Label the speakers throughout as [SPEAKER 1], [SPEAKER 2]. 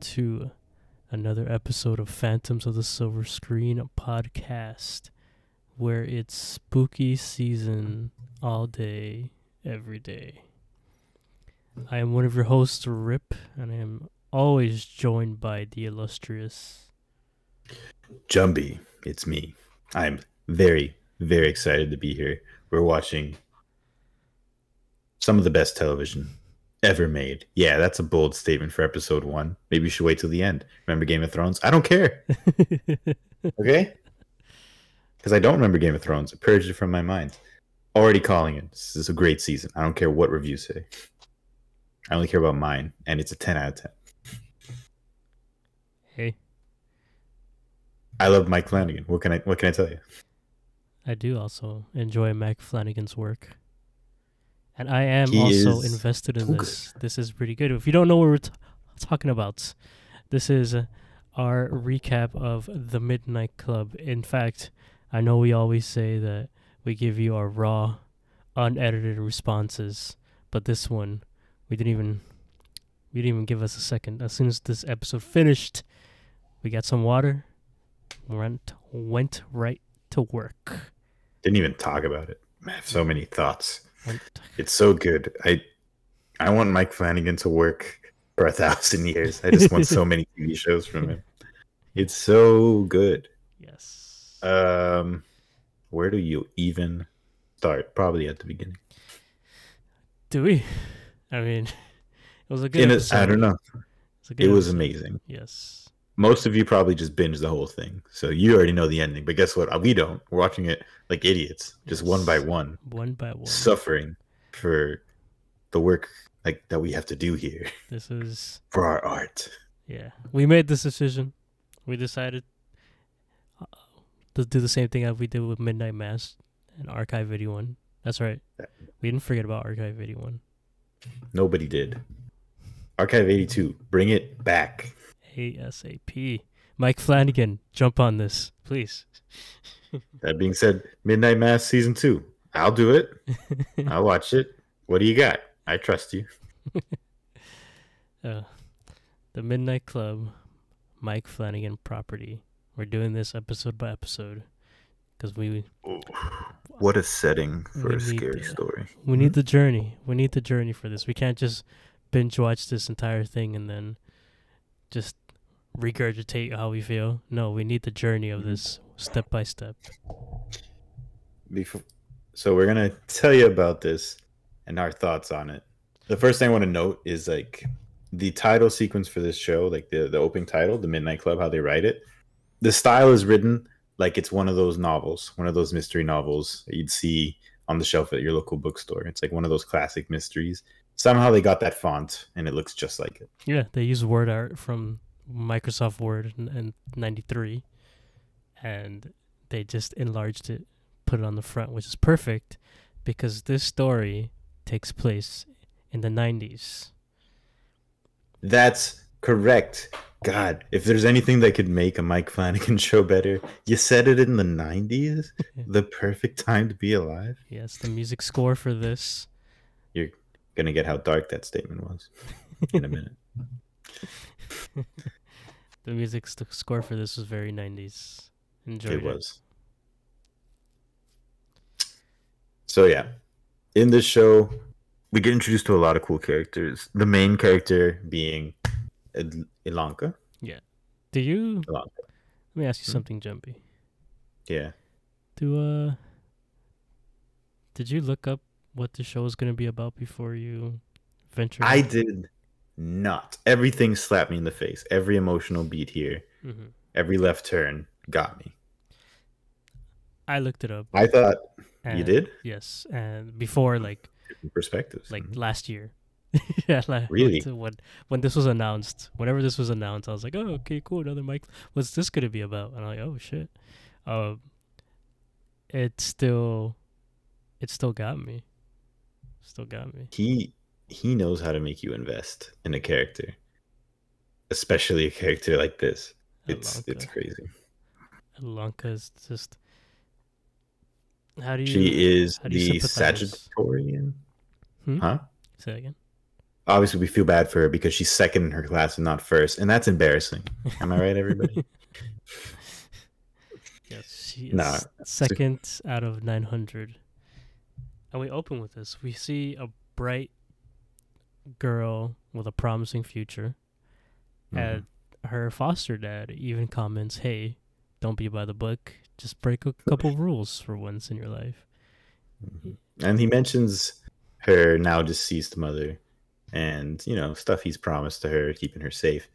[SPEAKER 1] to another episode of Phantoms of the Silver Screen podcast, where it's spooky season all day, every day. I am one of your hosts, Rip, and I am always joined by the illustrious.
[SPEAKER 2] Jumbi, it's me. I'm very, very excited to be here. We're watching some of the best television ever made. Yeah, that's a bold statement for episode one. Maybe you should wait till the end. Remember Game of Thrones? I don't care. okay? Because I don't remember Game of Thrones. I purged it from my mind. Already calling it. This is a great season. I don't care what reviews say. I only care about mine, and it's a 10 out of 10.
[SPEAKER 1] hey,
[SPEAKER 2] I love Mike Flanagan. What can I what can I tell you?
[SPEAKER 1] I do also enjoy Mac Flanagan's work. And I am
[SPEAKER 2] He
[SPEAKER 1] also invested in this. This is pretty good. If you don't know what we're t- talking about, this is uh, our recap of The Midnight Club. In fact, I know we always say that we give you our raw, unedited responses, but this one, we didn't even we didn't even give us a second. As soon as this episode finished, we got some water, went went right to work.
[SPEAKER 2] Didn't even talk about it. I have so many thoughts. It's so good. I I want Mike Flanagan to work for a thousand years. I just want so many TV shows from him. It's so good.
[SPEAKER 1] Yes.
[SPEAKER 2] Um, where do you even start? Probably at the beginning.
[SPEAKER 1] Do we? I mean, it was a good.
[SPEAKER 2] In a. I don't know.
[SPEAKER 1] A good
[SPEAKER 2] It was amazing.
[SPEAKER 1] Yes.
[SPEAKER 2] Most of you probably just binge the whole thing, so you already know the ending. But guess what? We don't. We're watching it like idiots, just one by one,
[SPEAKER 1] One by one.
[SPEAKER 2] suffering for the work like that we have to do here
[SPEAKER 1] this is
[SPEAKER 2] for our art.
[SPEAKER 1] yeah. We made this decision. We decided uh, to do the same thing that we did with Midnight Mass and Archive 81. That's right. We didn't forget about Archive 81.
[SPEAKER 2] Nobody did. Archive 82, bring it back.
[SPEAKER 1] ASAP. Mike Flanagan, jump on this, please.
[SPEAKER 2] That being said, Midnight Mass season two. I'll do it. I'll watch it. What do you got? I trust you.
[SPEAKER 1] uh, the Midnight Club, Mike Flanagan property. We're doing this episode by episode because we
[SPEAKER 2] What a setting for a scary
[SPEAKER 1] the-
[SPEAKER 2] story.
[SPEAKER 1] we need the journey. We need the journey for this. We can't just binge watch this entire thing and then just regurgitate how we feel. No, we need the journey of this step by step.
[SPEAKER 2] Before, so we're gonna tell you about this and our thoughts on it. The first thing I want to note is like the title sequence for this show, like the the opening title, the Midnight Club, how they write it. The style is written like it's one of those novels, one of those mystery novels that you'd see on the shelf at your local bookstore. It's like one of those classic mysteries. Somehow they got that font and it looks just like it.
[SPEAKER 1] Yeah, they use word art from Microsoft Word in, in 93 and they just enlarged it, put it on the front, which is perfect because this story takes place in the 90s.
[SPEAKER 2] That's correct. God, if there's anything that could make a Mike Flanagan show better, you said it in the 90s? the perfect time to be alive?
[SPEAKER 1] Yes, the music score for this.
[SPEAKER 2] You're Gonna get how dark that statement was in a minute.
[SPEAKER 1] The music st- score for this was very 90s. Enjoyed it.
[SPEAKER 2] it was. So, yeah, in this show, we get introduced to a lot of cool characters. The main character being Il- Ilonka. Yeah.
[SPEAKER 1] Do you?
[SPEAKER 2] Ilonka.
[SPEAKER 1] Let me ask you
[SPEAKER 2] Hmm?
[SPEAKER 1] something, Jumbi.
[SPEAKER 2] Yeah.
[SPEAKER 1] Do uh, did you look up what the show was gonna be about before you ventured?
[SPEAKER 2] I did not. Everything slapped me in the face. Every emotional beat here,
[SPEAKER 1] mm-hmm.
[SPEAKER 2] every left turn got me.
[SPEAKER 1] I looked it up.
[SPEAKER 2] I thought
[SPEAKER 1] And,
[SPEAKER 2] you did
[SPEAKER 1] Yes, and before like
[SPEAKER 2] different perspectives.
[SPEAKER 1] like
[SPEAKER 2] Mhm.
[SPEAKER 1] last year. yeah, like,
[SPEAKER 2] Really?
[SPEAKER 1] When when this was announced, whenever this was announced, I was like, oh, okay, cool, another Mike. What's this gonna be about? And I'm like, oh shit. Um, it still, it still got me. Still got me.
[SPEAKER 2] he he knows how to make you invest in a character, especially a character like this. It's it's crazy.
[SPEAKER 1] Ilonka is just. How do you
[SPEAKER 2] She is
[SPEAKER 1] how do you
[SPEAKER 2] the? Sagittarian.
[SPEAKER 1] Hmm?
[SPEAKER 2] Huh?
[SPEAKER 1] say that again?
[SPEAKER 2] obviously we feel bad for her because she's second in her class and not first, and that's embarrassing. Am I right, everybody?
[SPEAKER 1] Yes, she is
[SPEAKER 2] Nah,
[SPEAKER 1] second out of 900. And we open with this. We see a bright girl with a promising future.
[SPEAKER 2] Mhm.
[SPEAKER 1] And her foster dad even comments, hey, don't be by the book. Just break a couple rules for once in your life.
[SPEAKER 2] Mhm. And he mentions her now deceased mother and, you know, stuff he's promised to her, keeping her safe.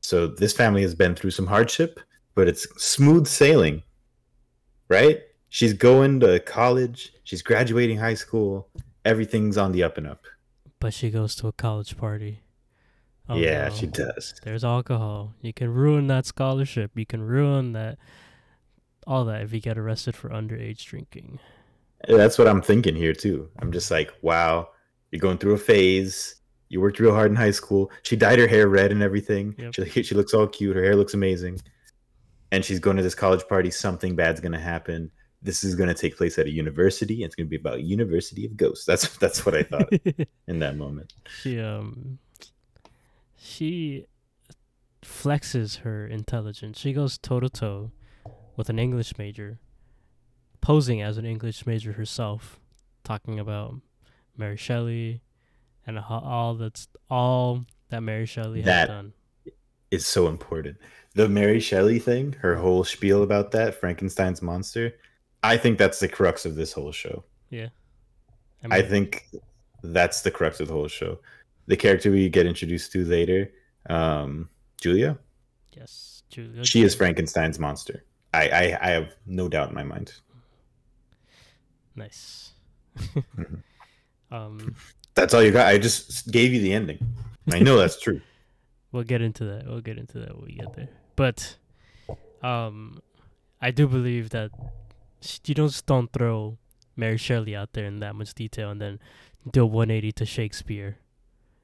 [SPEAKER 2] So this family has been through some hardship, but it's smooth sailing, right? She's going to college, she's graduating high school, everything's on the up and up.
[SPEAKER 1] But she goes to a college party. Oh,
[SPEAKER 2] yeah,
[SPEAKER 1] no.
[SPEAKER 2] she does.
[SPEAKER 1] There's alcohol. You can ruin that scholarship. You can ruin that, all that if you get arrested for underage drinking.
[SPEAKER 2] That's what I'm thinking here too. I'm just like, wow, you're going through a phase. You worked real hard in high school. She dyed her hair red and everything.
[SPEAKER 1] Yep.
[SPEAKER 2] She, she looks all cute. Her hair looks amazing. And she's going to this college party. Something bad's going to happen. This is going to take place at a university. It's going to be about University of Ghosts. That's that's what I thought in that moment.
[SPEAKER 1] she um she flexes her intelligence. She goes toe to toe with an English major, posing as an English major herself, talking about Mary Shelley and all that's all that Mary Shelley has
[SPEAKER 2] That-
[SPEAKER 1] done.
[SPEAKER 2] Is so important. The Mary Shelley thing, her whole spiel about that, Frankenstein's monster. I think that's the crux of this whole show.
[SPEAKER 1] Yeah.
[SPEAKER 2] I
[SPEAKER 1] mean,
[SPEAKER 2] think that's the crux of the whole show. The character we get introduced to later, um, Julia,
[SPEAKER 1] yes, Julia.
[SPEAKER 2] she is Frankenstein's monster. I, I, I have no doubt in my mind.
[SPEAKER 1] Nice.
[SPEAKER 2] Mhm.
[SPEAKER 1] um,
[SPEAKER 2] That's all you got. I just gave you the ending. I know that's true.
[SPEAKER 1] we'll get into that. We'll get into that when we get there. But um I do believe that you don't just don't throw Mary Shelley out there in that much detail and then do a 180 to Shakespeare.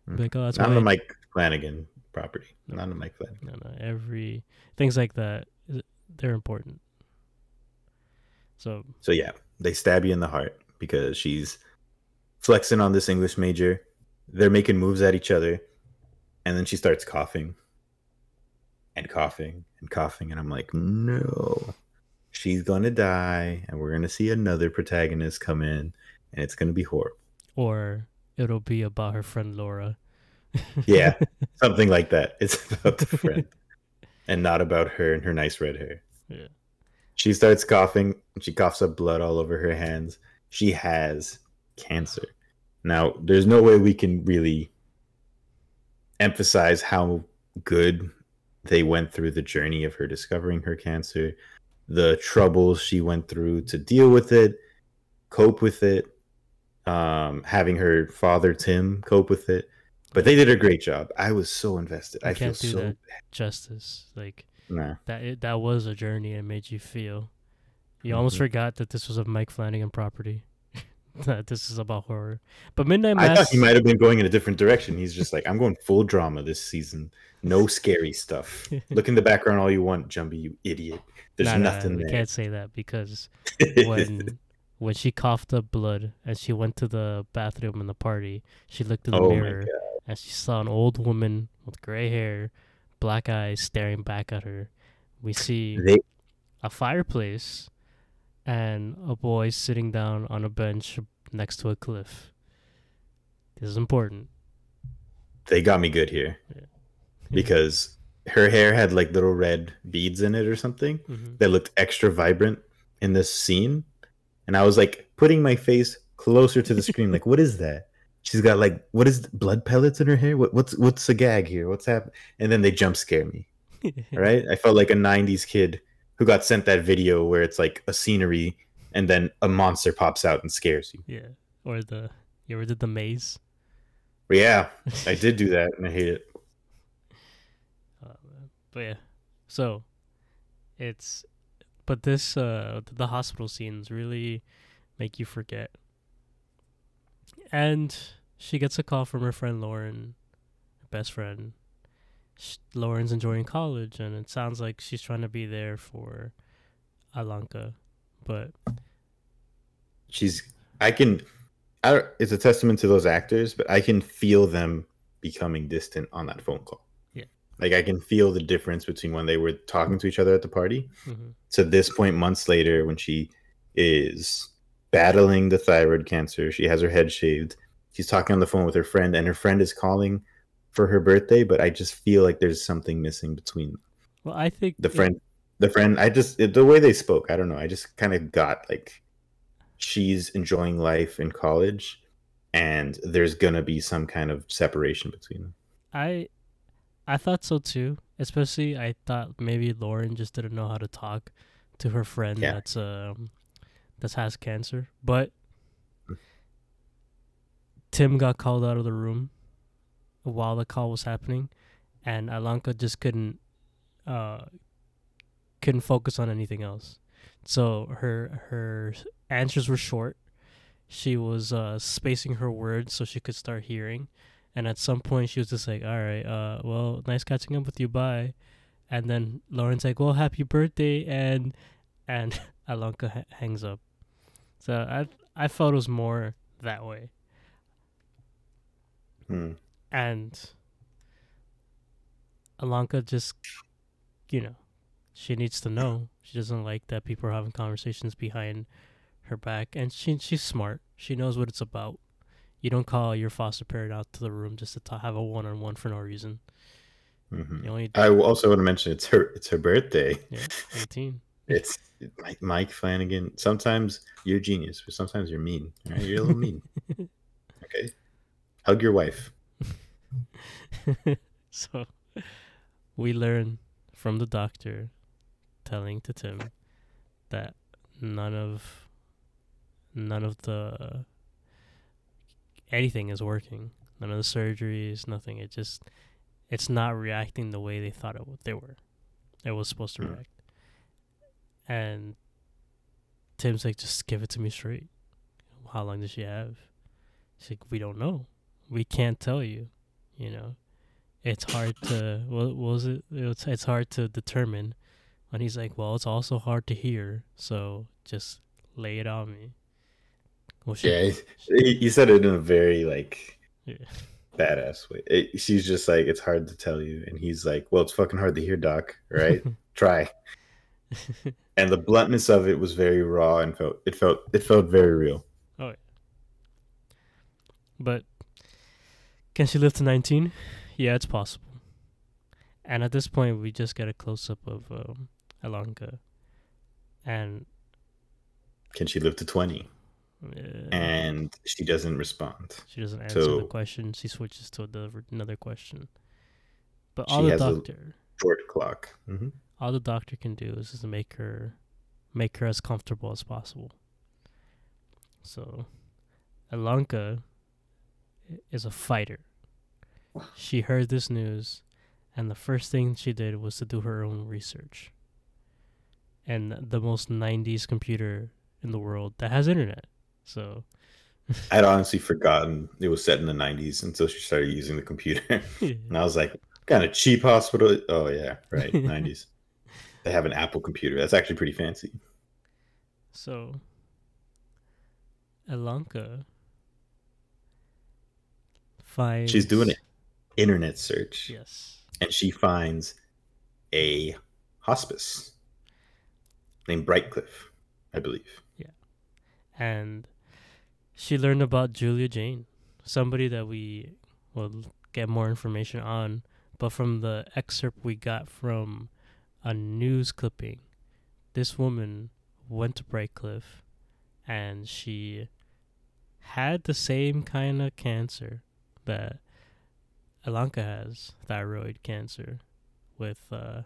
[SPEAKER 2] Mhm.
[SPEAKER 1] Like, oh, that's
[SPEAKER 2] Not a Mike Flanagan property.
[SPEAKER 1] No.
[SPEAKER 2] Not a Mike Flanagan.
[SPEAKER 1] no, no, every things like that they're important. So
[SPEAKER 2] So yeah, they stab you in the heart because she's flexing on this English major. They're making moves at each other, and then she starts coughing and coughing and coughing, and I'm like, no, she's gonna die, and we're gonna see another protagonist come in, and it's gonna be horrible.
[SPEAKER 1] or it'll be about her friend Laura.
[SPEAKER 2] Yeah, something like that. It's about the friend, and not about her and her nice red hair.
[SPEAKER 1] Yeah.
[SPEAKER 2] She starts coughing, she coughs up blood all over her hands. She has cancer. Now, there's no way we can really emphasize how good they went through the journey of her discovering her cancer, the troubles she went through to deal with it, cope with it, um, having her father Tim cope with it. But they did a great job. I was so invested.
[SPEAKER 1] You
[SPEAKER 2] I feel
[SPEAKER 1] can't do
[SPEAKER 2] so
[SPEAKER 1] that. Justice. Like
[SPEAKER 2] nah.
[SPEAKER 1] that it, that was a journey and made you feel you almost
[SPEAKER 2] Mhm.
[SPEAKER 1] forgot that this was a Mike Flanagan property. that this is about horror. But Midnight Mass.
[SPEAKER 2] I thought he might have been going in a different direction. He's just like, I'm going full drama this season. No scary stuff. Look in the background all you want, Jumbi, you idiot. There's
[SPEAKER 1] Nah, nah,
[SPEAKER 2] nothing
[SPEAKER 1] we
[SPEAKER 2] there.
[SPEAKER 1] can't say that because when when she coughed up blood and she went to the bathroom in the party, she looked in the
[SPEAKER 2] oh
[SPEAKER 1] mirror and she saw an old woman with gray hair, black eyes staring back at her. We see
[SPEAKER 2] They
[SPEAKER 1] a fireplace and a boy sitting down on a bench next to a cliff. This is important.
[SPEAKER 2] they got me good here.
[SPEAKER 1] Yeah.
[SPEAKER 2] Because her hair had like little red beads in it or something
[SPEAKER 1] hmm
[SPEAKER 2] that looked extra vibrant in this scene. And I was like putting my face closer to the screen, like, what is that? She's got like what is blood pellets in her hair? What, what's what's the gag here? What's happening? And then they jump scare me. right? I felt like a 90s kid who got sent that video where it's like a scenery and then a monster pops out and scares you.
[SPEAKER 1] yeah. Or the you ever did the maze?
[SPEAKER 2] Yeah, I did do that and I hate it.
[SPEAKER 1] But yeah, so it's but this uh the hospital scenes really make you forget. And she gets a call from her friend Lauren, her best friend. Sh- Lauren's enjoying college, and it sounds like she's trying to be there for Ilonka, but
[SPEAKER 2] She's, I can, I it's a testament to those actors, but I can feel them becoming distant on that phone call. Like I can feel the difference between when they were talking to each other at the party
[SPEAKER 1] Mhm.
[SPEAKER 2] to this point months later when she is battling the thyroid cancer. She has her head shaved. She's talking on the phone with her friend and her friend is calling for her birthday, but I just feel like there's something missing between
[SPEAKER 1] Well, I think
[SPEAKER 2] the
[SPEAKER 1] it-
[SPEAKER 2] friend the friend i just it, the way they spoke i don't know i just kind of got like she's enjoying life in college and there's gonna be some kind of separation between them
[SPEAKER 1] I I thought so too. Especially I thought maybe Lauren just didn't know how to talk to her friend
[SPEAKER 2] Yeah.
[SPEAKER 1] that's um that has cancer. But Tim got called out of the room while the call was happening and Ilonka just couldn't uh couldn't focus on anything else. So her her answers were short. She was uh spacing her words so she could start hearing and at some point she was just like, "All right, uh, well, nice catching up with you. Bye." And then Lauren's like, "Well, happy birthday," and and Ilonka ha- hangs up. So I I felt it was more that way,
[SPEAKER 2] Hmm.
[SPEAKER 1] and Ilonka just, you know, she needs to know. She doesn't like that people are having conversations behind her back, and she she's smart. She knows what it's about. You don't call your foster parent out to the room just to ta- have a one on one for no reason.
[SPEAKER 2] Mhm.
[SPEAKER 1] You only
[SPEAKER 2] i also want to mention it's her it's her birthday
[SPEAKER 1] yeah, eighteen.
[SPEAKER 2] it's mike, mike flanagan sometimes you're genius but sometimes you're mean right you're a little mean okay hug your wife
[SPEAKER 1] so we learn from the doctor telling to Tim that none of none of the anything is working. None of the surgeries, nothing. It just it's not reacting the way they thought it would. They were. It was supposed to
[SPEAKER 2] Mm.
[SPEAKER 1] react. And Tim's like, just give it to me straight. How long does she have? She's like, we don't know. We can't tell you. You know, it's hard to. What, what was it? It's it's hard to determine. And he's like, well, it's also hard to hear. So just lay it on me. Well, she,
[SPEAKER 2] yeah he, he said it in a very like
[SPEAKER 1] Yeah.
[SPEAKER 2] badass way it, she's just like it's hard to tell you and he's like well it's fucking hard to hear doc right try and the bluntness of it was very raw and felt it felt it felt very real Oh.
[SPEAKER 1] But can she live to 19? Yeah, it's possible. And at this point, we just get a close up of um, Ilonka. And
[SPEAKER 2] can she live to 20
[SPEAKER 1] uh,
[SPEAKER 2] and she doesn't respond
[SPEAKER 1] she doesn't answer the question. She switches to another, another question. But all the
[SPEAKER 2] has a-
[SPEAKER 1] doctor,
[SPEAKER 2] short clock hmm
[SPEAKER 1] all the doctor can do is just make her, make her as comfortable as possible. So, Ilonka is a fighter. She heard this news, and the first thing she did was to do her own research. And the most 90s computer in the world that has internet. So,
[SPEAKER 2] i'd honestly forgotten it was set in the 90s until she started using the computer. And i was like kind of cheap hospital. Oh yeah right 90s they have an apple computer. That's actually pretty fancy.
[SPEAKER 1] So Ilonka finds
[SPEAKER 2] she's doing it internet search.
[SPEAKER 1] Yes.
[SPEAKER 2] and she finds a hospice named brightcliffe i believe. Yeah.
[SPEAKER 1] and she learned about Julia Jayne, somebody that we will get more information on. But from the excerpt we got from a news clipping, this woman went to Brightcliffe and she had the same kind of cancer that Ilonka has, thyroid cancer, with uh,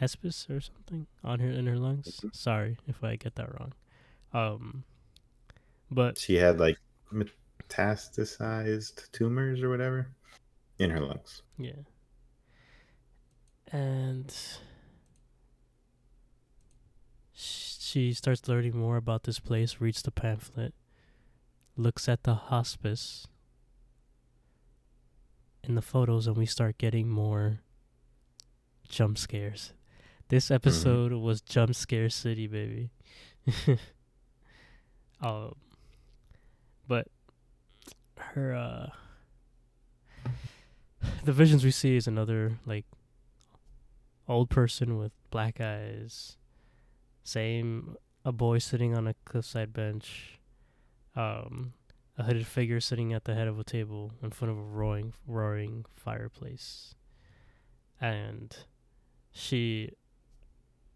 [SPEAKER 1] Hespis or something on her in her lungs. Sorry if I get that wrong. Um, but
[SPEAKER 2] she had like metastasized tumors or whatever in her lungs
[SPEAKER 1] Yeah. And she starts learning more about this place, reads the pamphlet, looks at the hospice in the photos, and we start getting more jump scares. This episode was jump scare city, baby. um, but her uh the visions we see is another like old person with black eyes. Same a boy sitting on a cliffside bench. Um a hooded figure sitting at the head of a table in front of a roaring roaring fireplace. And she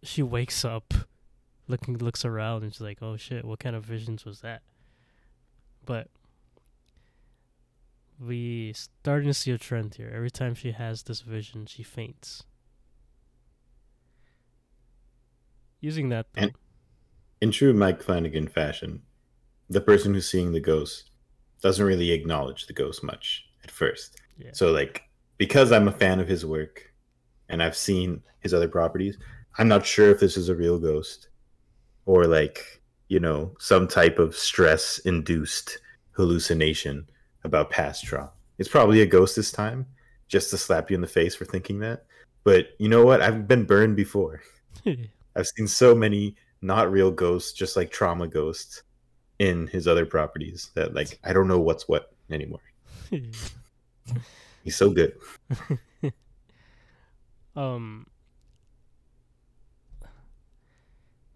[SPEAKER 1] she wakes up looking looks around and she's like, "Oh shit, what kind of visions was that?" But we starting to see a trend here. Every time she has this vision, she faints. Using that, though,
[SPEAKER 2] And- In true Mike Flanagan fashion, the person who's seeing the ghost doesn't really acknowledge the ghost much at first.
[SPEAKER 1] Yeah.
[SPEAKER 2] So, like, because I'm a fan of his work and I've seen his other properties, I'm not sure if this is a real ghost or, like, you know, some type of stress induced hallucination about past trauma. It's probably a ghost this time, just to slap you in the face for thinking that. But you know what? I've been burned before. I've seen so many not real ghosts, just like trauma ghosts in his other properties that like I don't know what's what anymore. He's so good.
[SPEAKER 1] um.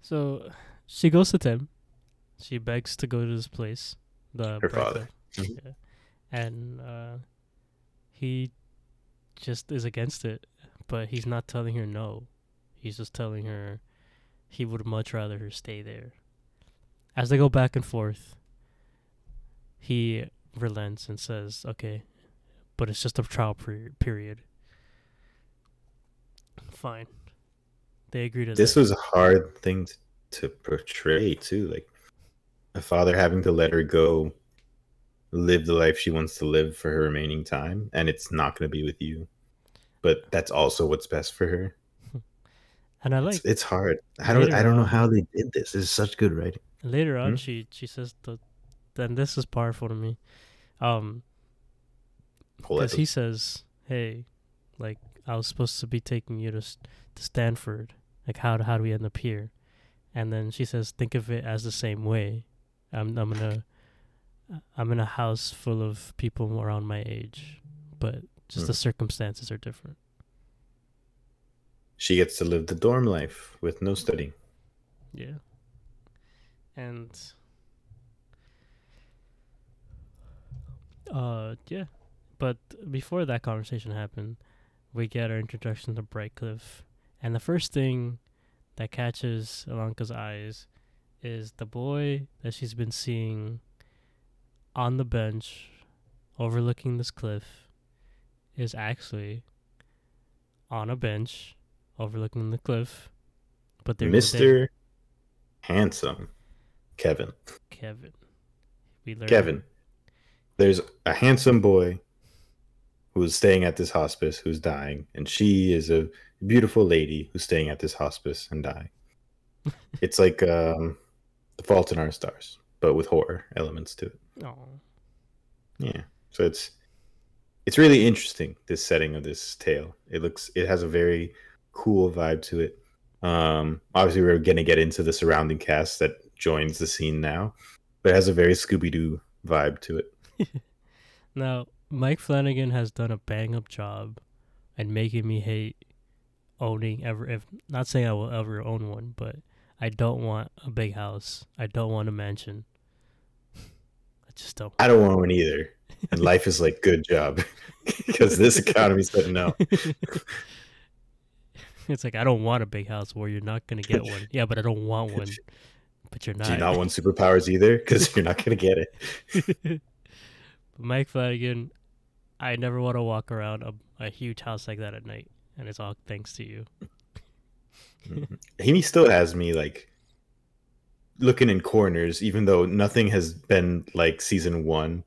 [SPEAKER 1] So she goes to Tim. She begs to go to this place. The
[SPEAKER 2] Her father. Mhm.
[SPEAKER 1] Yeah. And uh, he just is against it, but he's not telling her no. He's just telling her he would much rather her stay there. As they go back and forth, he relents and says, "Okay, but it's just a trial per- period." Fine. They agree to
[SPEAKER 2] This
[SPEAKER 1] that.
[SPEAKER 2] was a hard thing t- to portray too, like a father having to let her go live the life she wants to live for her remaining time and it's not going to be with you. But that's also what's best for her.
[SPEAKER 1] and I like
[SPEAKER 2] it's, it's hard. I don't I don't know how they did this. Is such good writing.
[SPEAKER 1] later on
[SPEAKER 2] Hmm?
[SPEAKER 1] she she says the then this is powerful to me. Um because he says, "Hey, like I was supposed to be taking you to to Stanford. Like how how do we end up here?" And then she says, "Think of it as the same way. I'm I'm in a I'm in a house full of people around my age, but just the
[SPEAKER 2] Mhm.
[SPEAKER 1] circumstances are different."
[SPEAKER 2] she gets to live the dorm life with no studying.
[SPEAKER 1] Yeah. And uh yeah. But before that conversation happened, we get our introduction to Brightcliffe. And the first thing that catches Ilonka's eyes is the boy that she's been seeing on the bench overlooking this cliff is actually on a bench overlooking the cliff. But they're
[SPEAKER 2] Mr. Handsome Kevin.
[SPEAKER 1] Kevin. We learn
[SPEAKER 2] Kevin. There's a handsome boy who's staying at this hospice who's dying, and she is a beautiful lady who's staying at this hospice and dying. it's like um, The Fault in Our Stars, but with horror elements to it.
[SPEAKER 1] Oh,
[SPEAKER 2] Yeah. So it's it's really interesting this setting of this tale. It looks it has a very cool vibe to it. Um obviously we're gonna get into the surrounding cast that joins the scene now, but it has a very Scooby Doo vibe to it.
[SPEAKER 1] now Mike Flanagan has done a bang up job at making me hate owning ever. If not saying I will ever own one, but I don't want a big house. I don't want a mansion. I just don't.
[SPEAKER 2] I don't want one either. And life is like good job. because this economy said no.
[SPEAKER 1] it's like I don't want a big house where you're not gonna get one. Yeah, but I don't want one. But you're not.
[SPEAKER 2] Do you not want superpowers either? Because you're not gonna get it.
[SPEAKER 1] Mike Flanagan, I never want to walk around a, a huge house like that at night, and it's all thanks to you. Mm-hmm.
[SPEAKER 2] he still has me like looking in corners, even though nothing has been like season one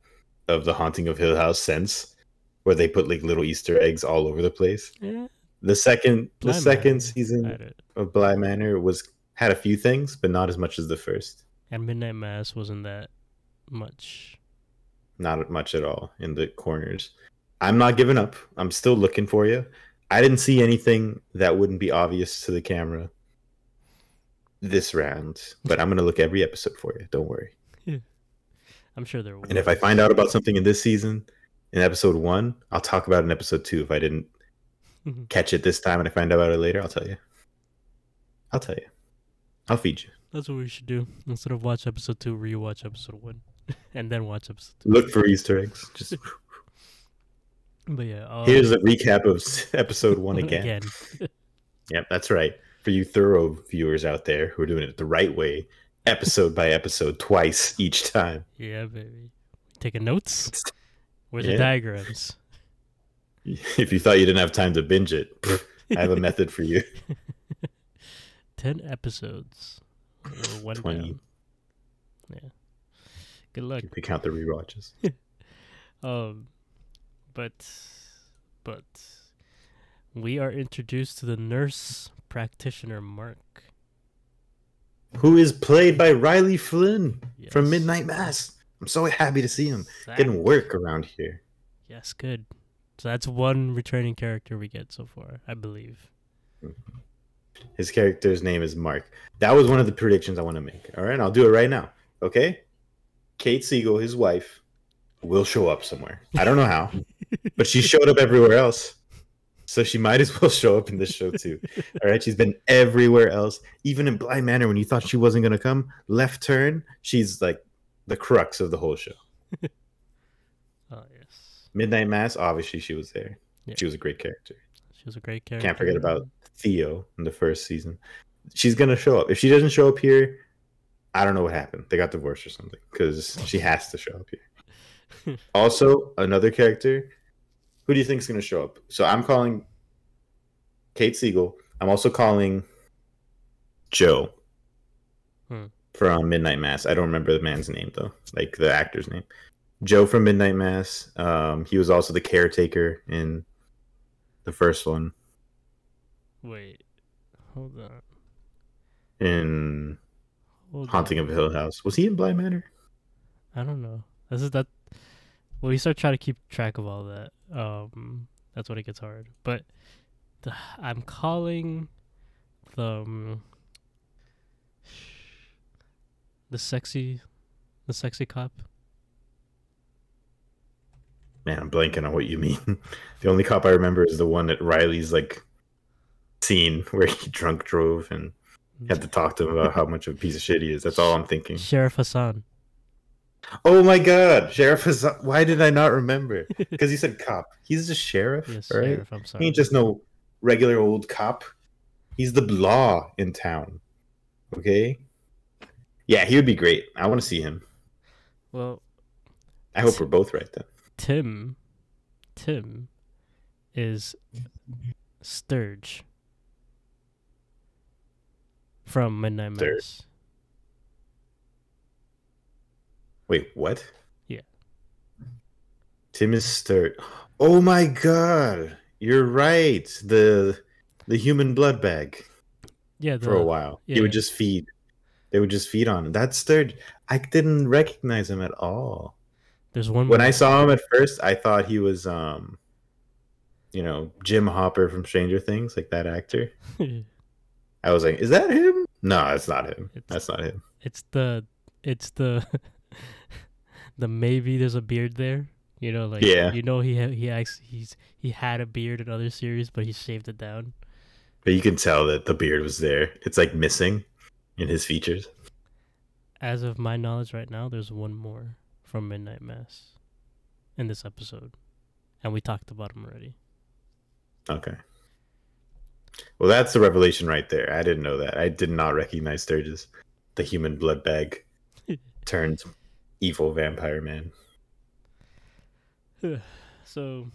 [SPEAKER 2] of The Haunting of Hill House since, where they put like little Easter eggs all over the place.
[SPEAKER 1] Yeah,
[SPEAKER 2] The second, the
[SPEAKER 1] Bly
[SPEAKER 2] second season of Bly Manor was had a few things, but not as much as the first.
[SPEAKER 1] And Midnight Mass wasn't that much.
[SPEAKER 2] Not much at all in the corners. I'm not giving up. I'm still looking for you. I didn't see anything that wouldn't be obvious to the camera this round, but I'm gonna look every episode for you. Don't worry.
[SPEAKER 1] I'm sure there will.
[SPEAKER 2] And if I find out about something in this season in episode one. I'll talk about it in episode two if I didn't
[SPEAKER 1] Mhm.
[SPEAKER 2] catch it this time and I find out about it later. I'll tell you. I'll tell you. I'll feed you.
[SPEAKER 1] That's what we should do. Instead of watch episode two, rewatch episode one, and then watch episode two.
[SPEAKER 2] Look for Easter eggs. Just
[SPEAKER 1] But yeah, um,
[SPEAKER 2] here's a recap of episode one again. Yep, that's right. For you thorough viewers out there who are doing it the right way, episode by episode, twice each time.
[SPEAKER 1] Yeah, baby. Taking notes. Where's the diagrams?
[SPEAKER 2] If you thought you didn't have time to binge it, I have a method for you.
[SPEAKER 1] Ten episodes. Or one
[SPEAKER 2] 20.
[SPEAKER 1] down. Yeah. Good luck.
[SPEAKER 2] You could count the rewatches.
[SPEAKER 1] Um, but but we are introduced to the nurse practitioner Mark.
[SPEAKER 2] Who is played by Riley Flynn from Midnight Mass. I'm so happy to see him
[SPEAKER 1] Zach.
[SPEAKER 2] getting work around here.
[SPEAKER 1] Yes, good. So that's one returning character we get so far, I believe.
[SPEAKER 2] His character's name is Mark. That was one of the predictions I want to make. All right, I'll do it right now. Okay? Kate Siegel, his wife, will show up somewhere. I don't know how, but she showed up everywhere else. So she might as well show up in this show too. All right, she's been everywhere else, even in Bly Manor when you thought she wasn't going to come. Left turn, she's like the crux of the whole show.
[SPEAKER 1] Oh yes,
[SPEAKER 2] Midnight Mass, obviously she was there.
[SPEAKER 1] Yeah.
[SPEAKER 2] She was a great character.
[SPEAKER 1] she was a great character.
[SPEAKER 2] Can't forget about Theo in the first season. She's gonna show up. If she doesn't show up here, I don't know what happened. They got divorced or something because she has to show up here. also, another character. Who do you think is gonna show up? So I'm calling Kate Siegel. I'm also calling Joe
[SPEAKER 1] Hmm.
[SPEAKER 2] from Midnight Mass. I don't remember the man's name though, like the actor's name. Joe from Midnight Mass. Um, he was also the caretaker in the first one.
[SPEAKER 1] Wait, hold on.
[SPEAKER 2] in
[SPEAKER 1] Hold
[SPEAKER 2] Haunting
[SPEAKER 1] on.
[SPEAKER 2] of Hill House. Was he in Bly Manor?
[SPEAKER 1] I don't know. This is that. Well, you start trying to keep track of all that. Um, that's when it gets hard. But the, I'm calling the um, the sexy, the sexy cop.
[SPEAKER 2] Man, I'm blanking on what you mean. the only cop I remember is the one that Riley's like scene where he drunk drove and had to talk to him about how much of a piece of shit he is. That's all I'm thinking.
[SPEAKER 1] Sheriff Hassan.
[SPEAKER 2] Oh my god, Sheriff is why did I not remember? Because he said cop. He's a sheriff,
[SPEAKER 1] Yes,
[SPEAKER 2] right?
[SPEAKER 1] sheriff. I'm
[SPEAKER 2] He ain't just no regular old cop. He's the law in town. Okay? Yeah, he would be great. I want to see him.
[SPEAKER 1] Well,
[SPEAKER 2] I hope we're both right then.
[SPEAKER 1] Tim, Tim, is Sturge from Midnight
[SPEAKER 2] Sturge.
[SPEAKER 1] Mass.
[SPEAKER 2] Wait, what?
[SPEAKER 1] Yeah.
[SPEAKER 2] Tim is Sturge. Oh my god. You're right. The the human blood bag
[SPEAKER 1] Yeah, the,
[SPEAKER 2] for a while. Yeah, He would
[SPEAKER 1] yeah.
[SPEAKER 2] just feed. They would just feed on him. That's Sturge. I didn't recognize him at all.
[SPEAKER 1] There's one.
[SPEAKER 2] When I saw him at first, I thought he was um you know, Jim Hopper from Stranger Things, like that actor. I was like, is that him? No, it's not him.
[SPEAKER 1] It's-
[SPEAKER 2] That's not him.
[SPEAKER 1] it's the, it's the, the maybe there's a beard there. You know, like
[SPEAKER 2] Yeah.
[SPEAKER 1] you know he ha- he acts he's he had a beard in other series, but he shaved it down.
[SPEAKER 2] But you can tell that the beard was there. It's like missing in his features.
[SPEAKER 1] As of my knowledge, right now, there's one more from Midnight Mass in this episode, and we talked about him already.
[SPEAKER 2] Okay. Well, that's the revelation right there. I didn't know that. I did not recognize Sturgis, the human blood bag turned evil vampire man.
[SPEAKER 1] so,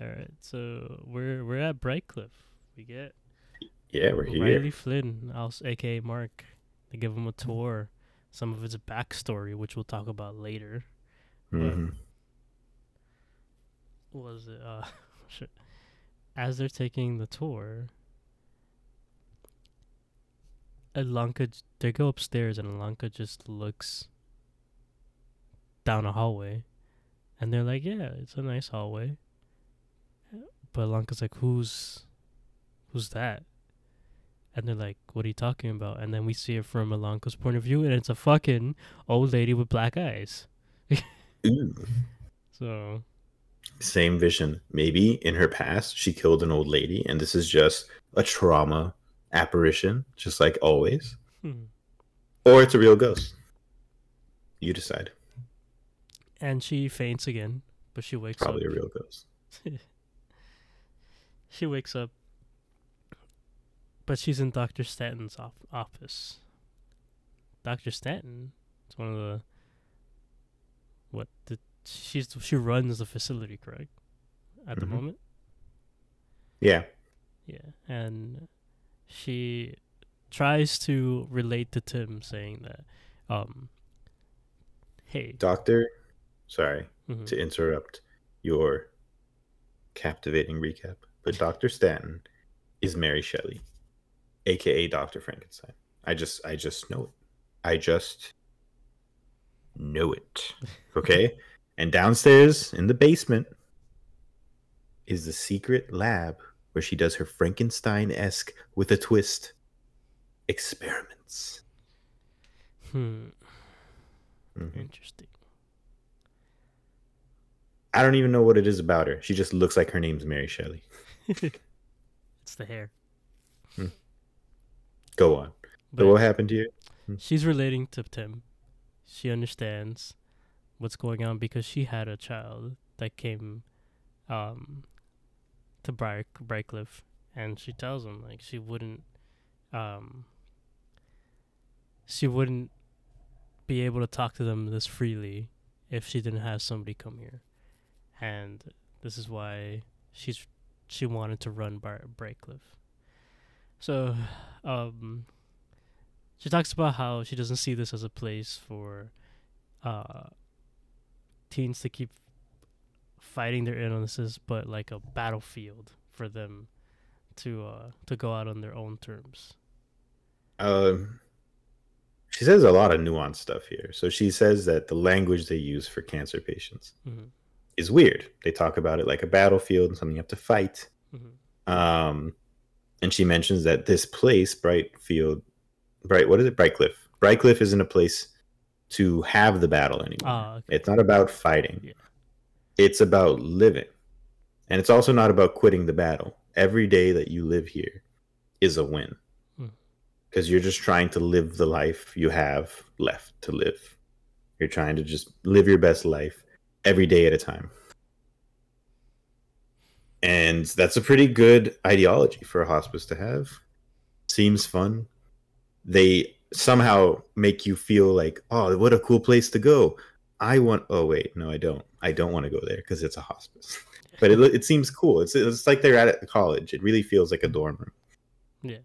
[SPEAKER 1] all right. So we're we're at Brightcliffe. We get
[SPEAKER 2] Yeah, we're here.
[SPEAKER 1] Riley Flynn, also aka Mark. They give him a tour, some of his backstory, which we'll talk about later.
[SPEAKER 2] Mhm.
[SPEAKER 1] What was it? Uh. As they're taking the tour, Ilonka, they go upstairs, and Ilonka just looks down a hallway, and they're like, "Yeah, it's a nice hallway." But Ilonka's like, "Who's, who's that?" And they're like, "What are you talking about?" And then we see it from Ilonka's point of view, and it's a fucking old lady with black eyes. So,
[SPEAKER 2] Same vision. Maybe in her past she killed an old lady, and this is just a trauma apparition, just like always.
[SPEAKER 1] Hmm.
[SPEAKER 2] Or it's a real ghost. You decide.
[SPEAKER 1] And she faints again, but she wakes
[SPEAKER 2] Probably
[SPEAKER 1] up.
[SPEAKER 2] Probably a real ghost.
[SPEAKER 1] She wakes up, but she's in Doctor Stanton's op- office. Doctor Stanton is one of the what the she's she runs the facility, correct? At the
[SPEAKER 2] Mhm.
[SPEAKER 1] moment,
[SPEAKER 2] Yeah.
[SPEAKER 1] yeah, and she tries to relate to Tim, saying that, um, hey,
[SPEAKER 2] Doctor, sorry
[SPEAKER 1] mhm,
[SPEAKER 2] to interrupt your captivating recap, but Dr. Stanton is Mary Shelley, aka Dr. Frankenstein. I just I just know it. I just know it. Okay? and downstairs in the basement is the secret lab where she does her Frankenstein-esque with a twist experiments.
[SPEAKER 1] hmm,
[SPEAKER 2] Mhm.
[SPEAKER 1] interesting.
[SPEAKER 2] I don't even know what it is about her. She just looks like her name's Mary Shelley.
[SPEAKER 1] it's the hair.
[SPEAKER 2] Go on.
[SPEAKER 1] But
[SPEAKER 2] So what happened to you?
[SPEAKER 1] she's relating to Tim. She understands what's going on because she had a child that came um to Briar Brightcliffe and she tells him like she wouldn't um she wouldn't be able to talk to them this freely if she didn't have somebody come here. And this is why she's she wanted to run Bar- Brightcliffe. So um she talks about how she doesn't see this as a place for uh, teens to keep fighting their illnesses, but like a battlefield for them to uh, to go out on their own terms.
[SPEAKER 2] Um, she says a lot of nuanced stuff here. So she says that the language they use for cancer patients
[SPEAKER 1] hmm
[SPEAKER 2] is weird. They talk about it like a battlefield and something you have to fight.
[SPEAKER 1] hmm
[SPEAKER 2] Um, and she mentions that this place, Brightfield, Bright, what is it? Brightcliffe. Brightcliffe isn't a place to have the battle anymore.
[SPEAKER 1] Ah, okay.
[SPEAKER 2] It's not about fighting.
[SPEAKER 1] Yeah.
[SPEAKER 2] It's about living. And it's also not about quitting the battle. Every day that you live here is a win.
[SPEAKER 1] Hmm.
[SPEAKER 2] Because you're just trying to live the life you have left to live. You're trying to just live your best life every day at a time. And that's a pretty good ideology for a hospice to have. Seems fun. They somehow make you feel like, oh, what a cool place to go. I want. Oh wait, no, I don't. I don't want to go there because it's a hospice. but it it seems cool. It's it's like they're at a college. It really feels like a dorm room.
[SPEAKER 1] Yeah.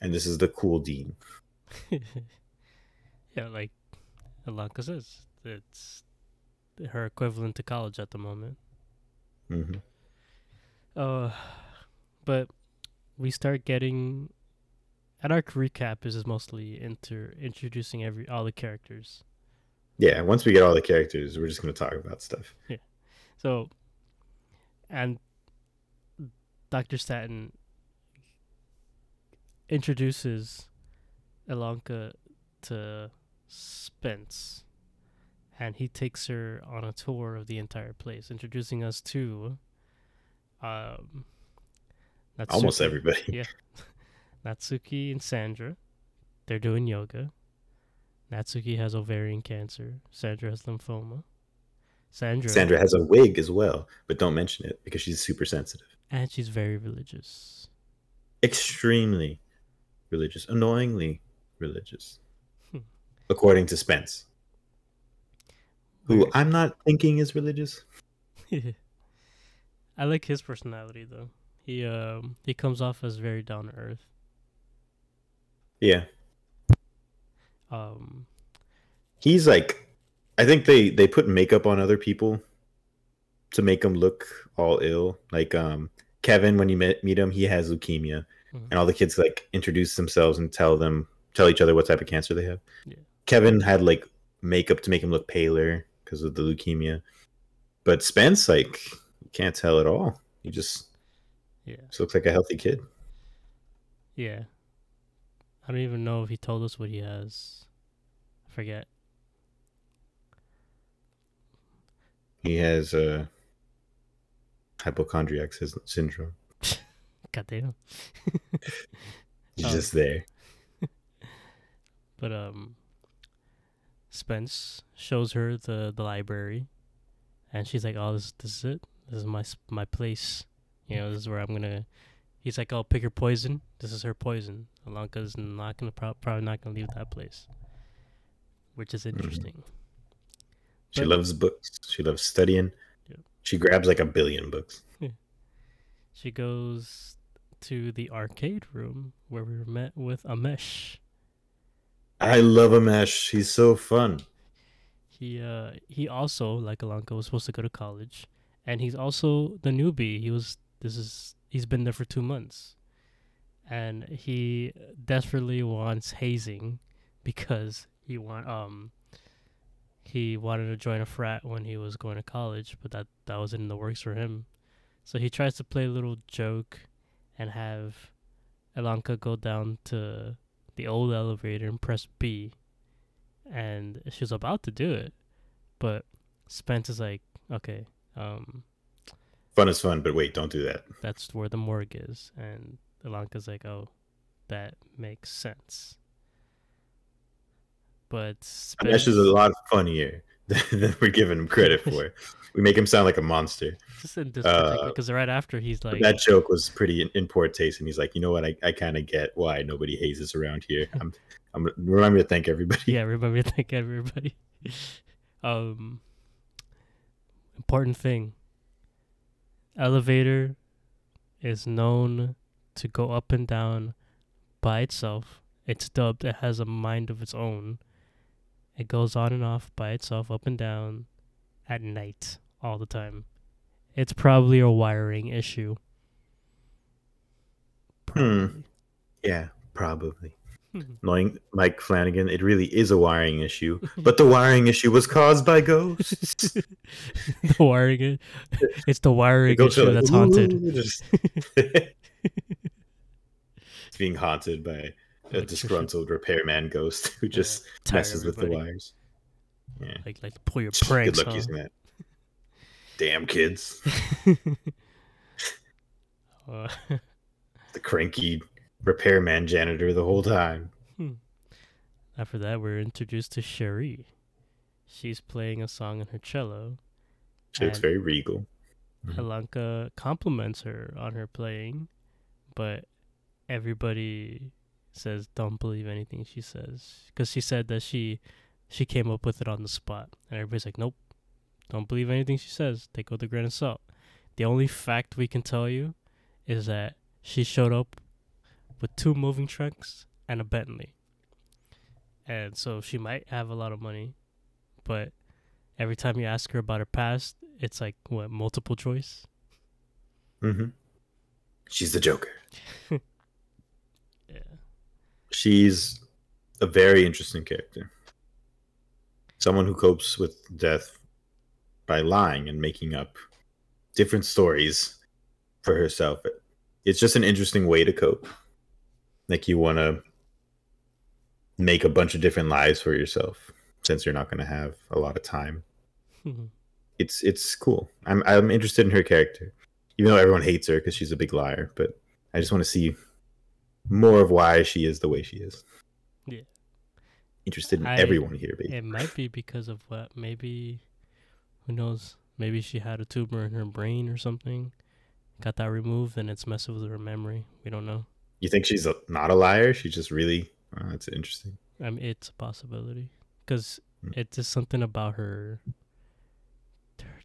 [SPEAKER 2] And this is the cool dean.
[SPEAKER 1] yeah, like Ilonka says, it's her equivalent to college at the moment.
[SPEAKER 2] hmm
[SPEAKER 1] Uh, but we start getting. And our recap is mostly inter introducing every all the characters.
[SPEAKER 2] Yeah. Once we get all the characters, we're just gonna talk about stuff. Yeah.
[SPEAKER 1] So, and Dr. Stanton introduces Ilonka to Spence, and he takes her on a tour of the entire place, introducing us to um,
[SPEAKER 2] Almost everybody.
[SPEAKER 1] Yeah. Natsuki and Sandra. They're doing yoga. Natsuki has ovarian cancer. Sandra has lymphoma. Sandra,
[SPEAKER 2] Sandra has a wig as well, but don't mention it because she's super sensitive.
[SPEAKER 1] and she's very religious.
[SPEAKER 2] Extremely religious, annoyingly religious,
[SPEAKER 1] Hmm.
[SPEAKER 2] according to Spence, who I'm not thinking is religious.
[SPEAKER 1] I like his personality though. He um he comes off as very down to earth.
[SPEAKER 2] Yeah,
[SPEAKER 1] Um
[SPEAKER 2] he's like, I think they they put makeup on other people to make them look all ill. Like um Kevin, when you met, meet him, he has leukemia,
[SPEAKER 1] Mhm.
[SPEAKER 2] and all the kids like introduce themselves and tell them tell each other what type of cancer they have.
[SPEAKER 1] Yeah.
[SPEAKER 2] Kevin had like makeup to make him look paler because of the leukemia, but Spence like you can't tell at all. He just
[SPEAKER 1] yeah.
[SPEAKER 2] just looks like a healthy kid.
[SPEAKER 1] Yeah. I don't even know if he told us what he has. I forget.
[SPEAKER 2] He has uh hypochondriac syndrome.
[SPEAKER 1] Goddamn.
[SPEAKER 2] He's
[SPEAKER 1] Oh.
[SPEAKER 2] just there.
[SPEAKER 1] But um, Spence shows her the the library, and she's like, "Oh, this this is it. This is my my place. You know, this is where I'm gonna." He's like, "I'll pick her poison. This is her poison. Ilonka's not gonna pro- probably not gonna leave that place," which is hmm. interesting.
[SPEAKER 2] She
[SPEAKER 1] But-
[SPEAKER 2] loves books. She loves studying.
[SPEAKER 1] Yeah.
[SPEAKER 2] She grabs like a billion books.
[SPEAKER 1] She goes to the arcade room where we were met with Amesh.
[SPEAKER 2] I love Amesh. He's so fun.
[SPEAKER 1] He uh he also like Ilonka was supposed to go to college, and he's also the newbie. He was this is he's been there for two months, and he desperately wants hazing because he want um he wanted to join a frat when he was going to college, but that that wasn't in the works for him. So he tries to play a little joke and have Ilonka go down to the old elevator and press B. And she was about to do it. But Spence is like, okay, um,
[SPEAKER 2] Fun is fun, but wait, don't do that.
[SPEAKER 1] that's where the morgue is. And Ilonka's like, oh, that makes sense. But
[SPEAKER 2] Amesh is a lot funnier than we're giving him credit for. we make him sound like a monster.
[SPEAKER 1] just in this
[SPEAKER 2] uh,
[SPEAKER 1] because right after he's like,
[SPEAKER 2] that joke was pretty in, in poor taste, and he's like, you know what? I, I kind of get why nobody hazes around here. I'm I'm remember to thank everybody.
[SPEAKER 1] yeah, remember to thank everybody. um, important thing. Elevator is known to go up and down by itself. It's dubbed. It has a mind of its own. It goes on and off by itself, up and down, at night, all the time. It's probably a wiring issue.
[SPEAKER 2] Hmm. Yeah, probably. Knowing Mike Flanagan, it really is a wiring issue. But the wiring issue was caused by ghosts.
[SPEAKER 1] the wiring. It's the wiring issue
[SPEAKER 2] like,
[SPEAKER 1] that's haunted.
[SPEAKER 2] Just- it's being haunted by a disgruntled repairman ghost who just
[SPEAKER 1] Tire
[SPEAKER 2] messes with the wires. Yeah.
[SPEAKER 1] Like like pull your pranks.
[SPEAKER 2] Good luck
[SPEAKER 1] huh?
[SPEAKER 2] using that. Damn kids.
[SPEAKER 1] Uh,
[SPEAKER 2] The cranky repairman janitor the whole time.
[SPEAKER 1] after that, we're introduced to Cherie. She's playing a song on her cello.
[SPEAKER 2] She looks very regal. Mhm.
[SPEAKER 1] Ilonka compliments her on her playing, but everybody says don't believe anything she says because she said that she she came up with it on the spot, and everybody's like, nope, don't believe anything she says. Take it with a grain of salt. The only fact we can tell you is that she showed up with two moving trucks and a Bentley, and so she might have a lot of money, but every time you ask her about her past, it's like what multiple choice.
[SPEAKER 2] Mm hmm She's the Joker. She's a very interesting character. Someone who copes with death by lying and making up different stories for herself. It's just an interesting way to cope. Like you want to make a bunch of different lives for yourself since you're not going to have a lot of time. Mm-hmm. It's it's cool. I'm I'm interested in her character. Even though everyone hates her because she's a big liar, but I just want to see more of why she is the way she is.
[SPEAKER 1] Yeah.
[SPEAKER 2] Interested in
[SPEAKER 1] I-
[SPEAKER 2] everyone here, baby.
[SPEAKER 1] it might be because of what maybe who knows maybe she had a tumor in her brain or something got that removed and it's messing with her memory we don't know
[SPEAKER 2] You think she's a, not a liar? She's just really. Oh, that's interesting.
[SPEAKER 1] i mean it's a possibility because
[SPEAKER 2] Hmm.
[SPEAKER 1] it's just something about her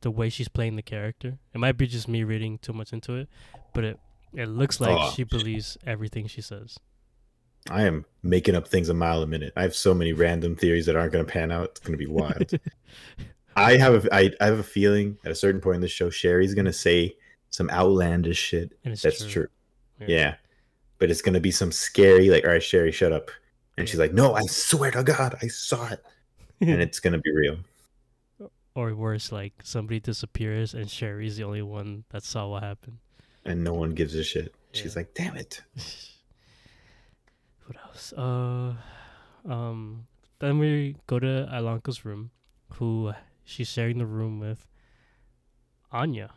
[SPEAKER 1] the way she's playing the character it might be just me reading too much into it but it it looks like
[SPEAKER 2] Oh.
[SPEAKER 1] she believes everything she says
[SPEAKER 2] I am making up things a mile a minute. I have so many random theories that aren't going to pan out. It's going to be wild. I have a, I, I have a feeling at a certain point in the show, Sherry's going to say some outlandish shit. That's
[SPEAKER 1] true,
[SPEAKER 2] true. Yeah. But it's going to be some scary, like, all right, Sherry, shut up. And she's like, no, I swear to God, I saw it. And it's going to be real.
[SPEAKER 1] or worse like somebody disappears and sherry's the only one that saw what happened
[SPEAKER 2] And no one gives a shit. She's
[SPEAKER 1] Yeah.
[SPEAKER 2] like, damn it.
[SPEAKER 1] what else? Uh, um, then we go to Ilonka's room, who she's sharing the room with Anya.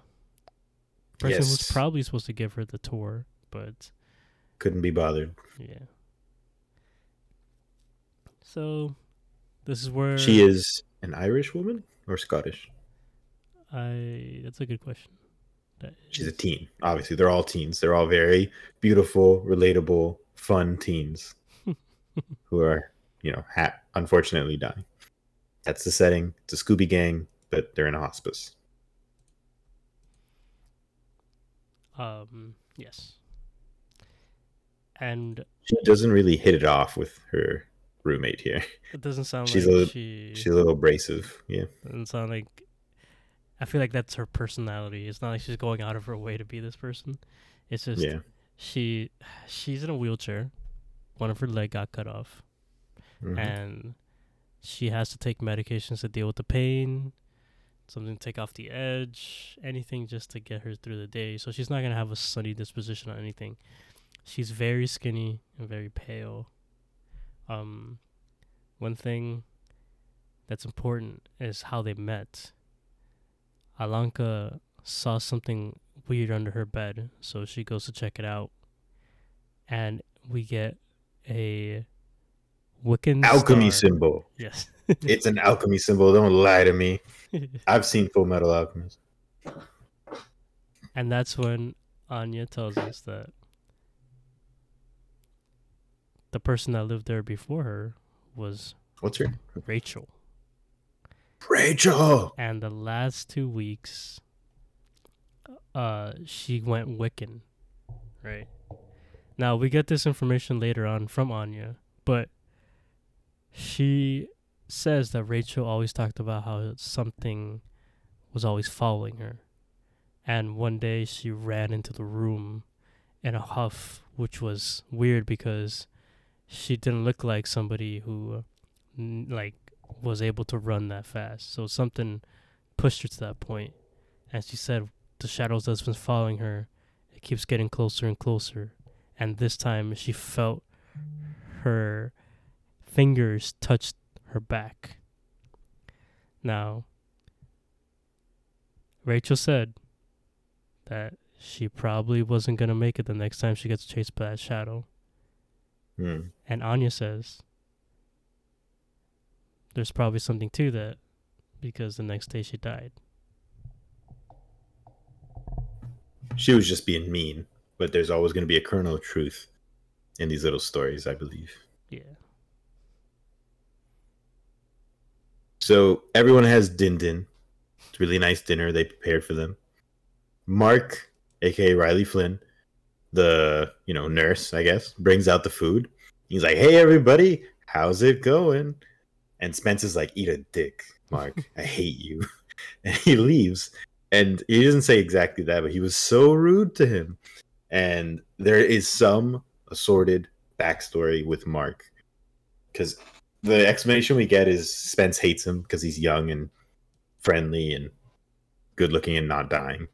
[SPEAKER 1] person who's probably supposed to give her the tour, but
[SPEAKER 2] Couldn't be bothered.
[SPEAKER 1] yeah. So, this is where
[SPEAKER 2] She is an Irish woman or Scottish?
[SPEAKER 1] I. That's a good question.
[SPEAKER 2] She's a teen. Obviously, they're all teens. They're all very beautiful, relatable, fun teens who are, you know, ha- unfortunately dying. That's the setting. It's a Scooby gang, but they're in a hospice.
[SPEAKER 1] Um. Yes. And
[SPEAKER 2] She doesn't really hit it off with her roommate here.
[SPEAKER 1] it doesn't sound
[SPEAKER 2] She's
[SPEAKER 1] like
[SPEAKER 2] a-
[SPEAKER 1] she.
[SPEAKER 2] She's a little abrasive. Yeah.
[SPEAKER 1] Doesn't sound like. I feel like that's her personality. It's not like she's going out of her way to be this person. It's just
[SPEAKER 2] Yeah.
[SPEAKER 1] she she's in a wheelchair. One of her leg got cut off,
[SPEAKER 2] Mhm.
[SPEAKER 1] and she has to take medications to deal with the pain. Something to take off the edge, anything just to get her through the day. So she's not gonna have a sunny disposition or anything. She's very skinny and very pale. Um, one thing that's important is how they met. Ilonka saw something weird under her bed, so she goes to check it out, and we get a Wiccan
[SPEAKER 2] Alchemy
[SPEAKER 1] star.
[SPEAKER 2] symbol.
[SPEAKER 1] Yes.
[SPEAKER 2] It's an alchemy symbol. Don't lie to me. I've seen Full Metal Alchemist.
[SPEAKER 1] and that's when Anya tells us that the person that lived there before her was
[SPEAKER 2] What's her?
[SPEAKER 1] Rachel.
[SPEAKER 2] Rachel.
[SPEAKER 1] And the last two weeks, uh, she went Wiccan, right? Now we get this information later on from Anya, but she says that Rachel always talked about how something was always following her, and one day she ran into the room in a huff, which was weird because she didn't look like somebody who, like, was able to run that fast. So something pushed her to that point. And she said the shadows that's been following her, it keeps getting closer and closer. And this time she felt her fingers touch her back. Now, Rachel said that she probably wasn't going to make it the next time she gets chased by that shadow.
[SPEAKER 2] Hmm.
[SPEAKER 1] And Anya says there's probably something to that because the next day she died.
[SPEAKER 2] She was just being mean, but there's always going to be a kernel of truth in these little stories, I believe.
[SPEAKER 1] Yeah.
[SPEAKER 2] So everyone has din din. It's a really nice dinner they prepared for them. Mark, aka Riley Flynn, the you know nurse, I guess, brings out the food. He's like, "Hey everybody, how's it going?" And Spence is like, "Eat a dick, Mark. I hate you." And he leaves. And he doesn't say exactly that, but he was so rude to him. And there is some assorted backstory with Mark because the explanation we get is Spence hates him because he's young and friendly and good looking and not dying,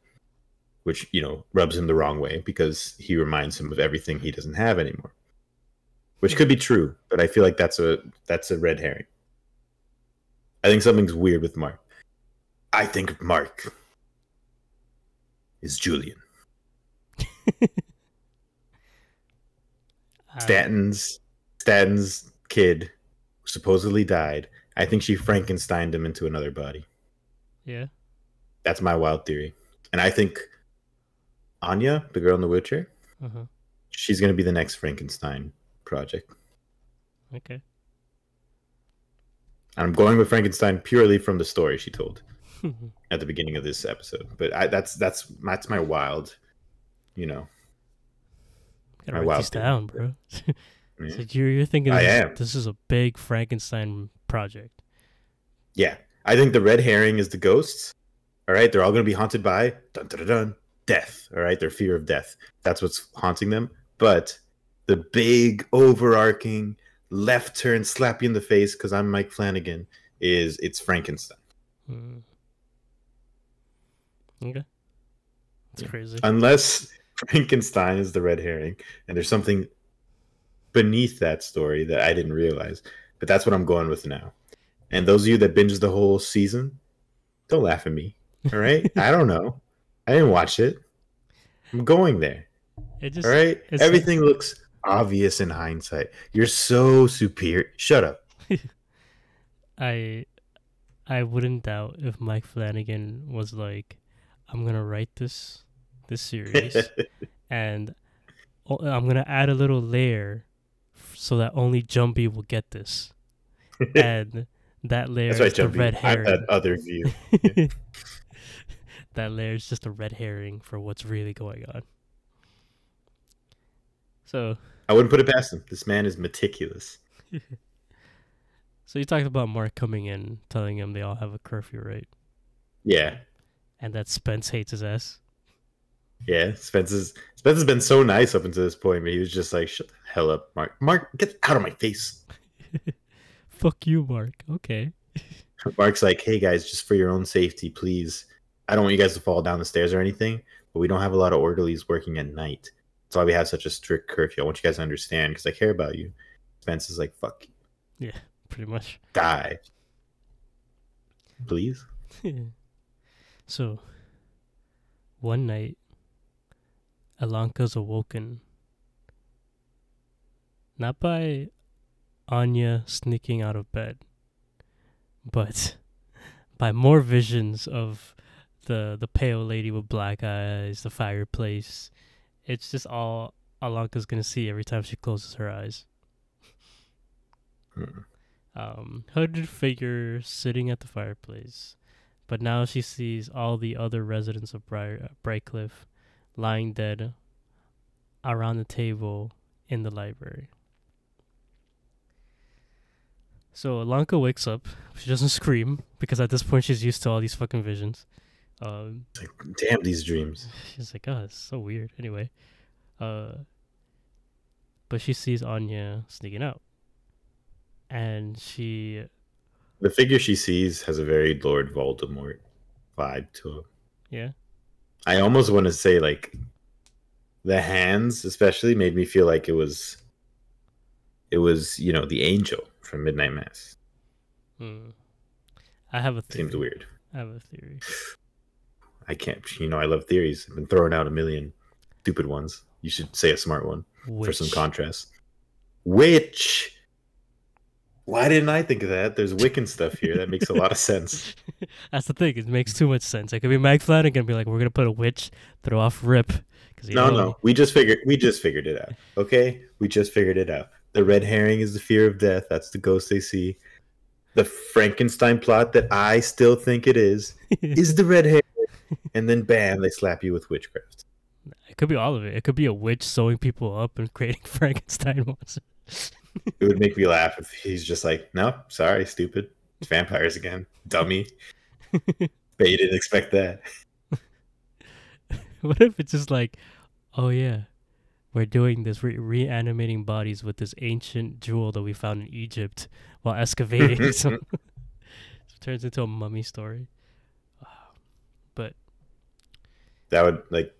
[SPEAKER 2] which you know rubs him the wrong way because he reminds him of everything he doesn't have anymore. Which could be true, but I feel like that's a that's a red herring. I think something's weird with Mark. I think Mark is Julian.
[SPEAKER 1] Uh,
[SPEAKER 2] Stanton's Stanton's kid supposedly died. I think she Frankensteined him into another body.
[SPEAKER 1] Yeah.
[SPEAKER 2] That's my wild theory. And I think Anya, the girl in the wheelchair,
[SPEAKER 1] Uh-huh.
[SPEAKER 2] she's going to be the next Frankenstein project.
[SPEAKER 1] Okay.
[SPEAKER 2] And I'm going with Frankenstein purely from the story she told at the beginning of this episode. But I, that's that's that's my wild, you know.
[SPEAKER 1] Gotta
[SPEAKER 2] My
[SPEAKER 1] write
[SPEAKER 2] wild
[SPEAKER 1] down, bro.
[SPEAKER 2] Yeah.
[SPEAKER 1] so you're you're thinking
[SPEAKER 2] I
[SPEAKER 1] this,
[SPEAKER 2] am.
[SPEAKER 1] this is a big Frankenstein project.
[SPEAKER 2] Yeah, I think the red herring is the ghosts. All right, they're all going to be haunted by dun dun dun, dun death. All right, their fear of death. That's what's haunting them. But the big overarching left turn, slap you in the face because I'm Mike Flanagan. Is it's Frankenstein?
[SPEAKER 1] Mm. Okay. That's
[SPEAKER 2] Yeah.
[SPEAKER 1] crazy.
[SPEAKER 2] Unless Frankenstein is the red herring, and there's something beneath that story that I didn't realize. But that's what I'm going with now. And those of you that binge the whole season, don't laugh at me. All right, I don't know. I didn't watch it. I'm going there.
[SPEAKER 1] It just
[SPEAKER 2] All right. Everything looks obvious in hindsight. You're so superior. Shut up.
[SPEAKER 1] I I wouldn't doubt if Mike Flanagan was like, I'm gonna write this this series and I'm gonna add a little layer so that only Jumbi will get this, and that layer
[SPEAKER 2] That's right,
[SPEAKER 1] is the
[SPEAKER 2] Jumpy.
[SPEAKER 1] red
[SPEAKER 2] I'm
[SPEAKER 1] herring.
[SPEAKER 2] that other view.
[SPEAKER 1] that layer is just a red herring for what's really going on. So,
[SPEAKER 2] I wouldn't put it past him. This man is meticulous.
[SPEAKER 1] so you talked about Mark coming in, telling him they all have a curfew, right?
[SPEAKER 2] Yeah.
[SPEAKER 1] And that Spence hates his ass.
[SPEAKER 2] Yeah. Spence is Spence has been so nice up until this point, but he was just like, shut the hell up, Mark. Mark, get out of my face.
[SPEAKER 1] Fuck you, Mark. Okay.
[SPEAKER 2] Mark's like, hey guys, just for your own safety, please. I don't want you guys to fall down the stairs or anything, but we don't have a lot of orderlies working at night. That's why we have such a strict curfew. I want you guys to understand because I care about you. Spence is like, fuck, you, Yeah,
[SPEAKER 1] Pretty much.
[SPEAKER 2] die. Please?
[SPEAKER 1] so, one night, Ilonka's awoken. Not by Anya sneaking out of bed, but by more visions of the the pale lady with black eyes, the fireplace. It's just all Ilonka's gonna see every time she closes her eyes.
[SPEAKER 2] Hmm.
[SPEAKER 1] Um, hooded figure sitting at the fireplace, but now she sees all the other residents of Briar, Brightcliffe lying dead around the table in the library. So Ilonka wakes up. She doesn't scream because at this point she's used to all these fucking visions. Um,
[SPEAKER 2] like, damn these dreams.
[SPEAKER 1] she's like, oh, it's so weird. Anyway, uh, but she sees Anya sneaking out, and she
[SPEAKER 2] The figure she sees has a very Lord Voldemort vibe to it.
[SPEAKER 1] yeah
[SPEAKER 2] I almost want to say like the hands, especially, made me feel like it was, it was you know the angel from Midnight Mass.
[SPEAKER 1] Hmm. I have a theory.
[SPEAKER 2] Seems weird.
[SPEAKER 1] I have a theory.
[SPEAKER 2] I can't. You know, I love theories. I've been throwing out a million stupid ones. You should say a smart one for some contrast. Which? Why didn't I think of that? There's Wiccan stuff here. That makes a lot of sense.
[SPEAKER 1] That's the thing. It makes too much sense. It could be Mike Flanagan be like, "We're gonna put a witch, throw off Rip."
[SPEAKER 2] No,
[SPEAKER 1] know,
[SPEAKER 2] no. We just figured. We just figured it out. Okay, we just figured it out. The red herring is the fear of death. That's the ghost they see. The Frankenstein plot that I still think it is is the red herring, and then bam, they slap you with witchcraft.
[SPEAKER 1] it could be all of it. It could be a witch sewing people up and creating Frankenstein monsters.
[SPEAKER 2] It would make me laugh if he's just like, "No, sorry, stupid. It's vampires again, dummy." but you didn't expect that.
[SPEAKER 1] what if it's just like, oh yeah, we're doing this, re- reanimating bodies with this ancient jewel that we found in Egypt while excavating. so it turns into a mummy story. But
[SPEAKER 2] That would like,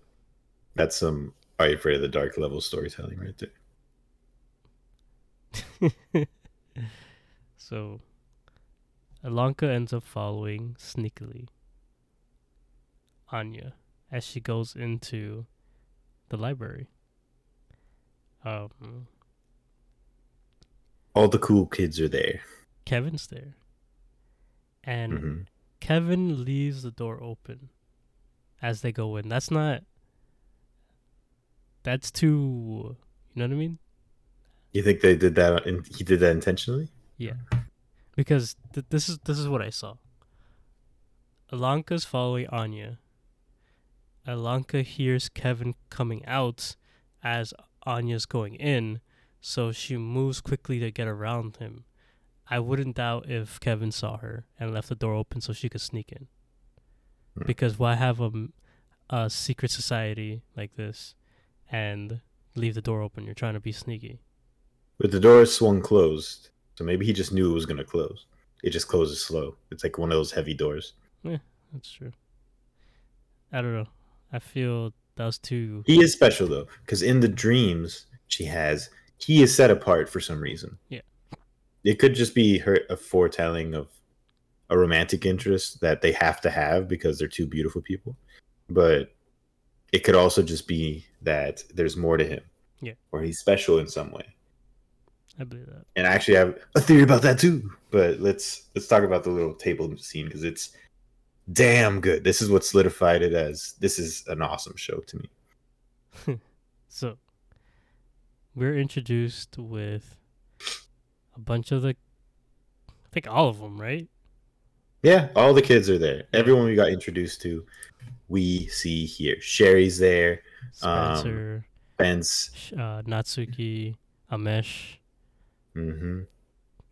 [SPEAKER 2] that's some Are You Afraid of the Dark level storytelling right there.
[SPEAKER 1] so Ilonka ends up following sneakily Anya as she goes into the library. Um,
[SPEAKER 2] All the cool kids are there.
[SPEAKER 1] Kevin's there. And
[SPEAKER 2] Mhm.
[SPEAKER 1] Kevin leaves the door open as they go in. That's not. That's too. You know what I mean?
[SPEAKER 2] You think they did that? And he did that intentionally?
[SPEAKER 1] Yeah, because th- this is this is what I saw. Ilonka's following Anya. Ilonka hears Kevin coming out as Anya's going in, so she moves quickly to get around him. I wouldn't doubt if Kevin saw her and left the door open so she could sneak in.
[SPEAKER 2] Hmm.
[SPEAKER 1] Because why have a, a secret society like this and leave the door open? You're trying to be sneaky.
[SPEAKER 2] But the door swung closed, so maybe he just knew it was gonna close. It just closes slow. It's like one of those heavy doors.
[SPEAKER 1] Yeah, that's true. I don't know. I feel that was too.
[SPEAKER 2] He is special though, because in the dreams she has, he is set apart for some reason.
[SPEAKER 1] Yeah.
[SPEAKER 2] It could just be her a foretelling of a romantic interest that they have to have because they're two beautiful people. But it could also just be that there's more to him.
[SPEAKER 1] Yeah.
[SPEAKER 2] Or he's special in some way.
[SPEAKER 1] I believe that.
[SPEAKER 2] And I actually have a theory about that too. But let's let's talk about the little table scene because it's damn good. This is what solidified it as this is an awesome show to me.
[SPEAKER 1] So we're introduced with a bunch of the, I think all of them, right?
[SPEAKER 2] Yeah, all the kids are there. Everyone we got introduced to, we see here. Sherry's there. Um,
[SPEAKER 1] Spencer,
[SPEAKER 2] Ben's
[SPEAKER 1] Sh- uh, Natsuki, Amesh,
[SPEAKER 2] hmm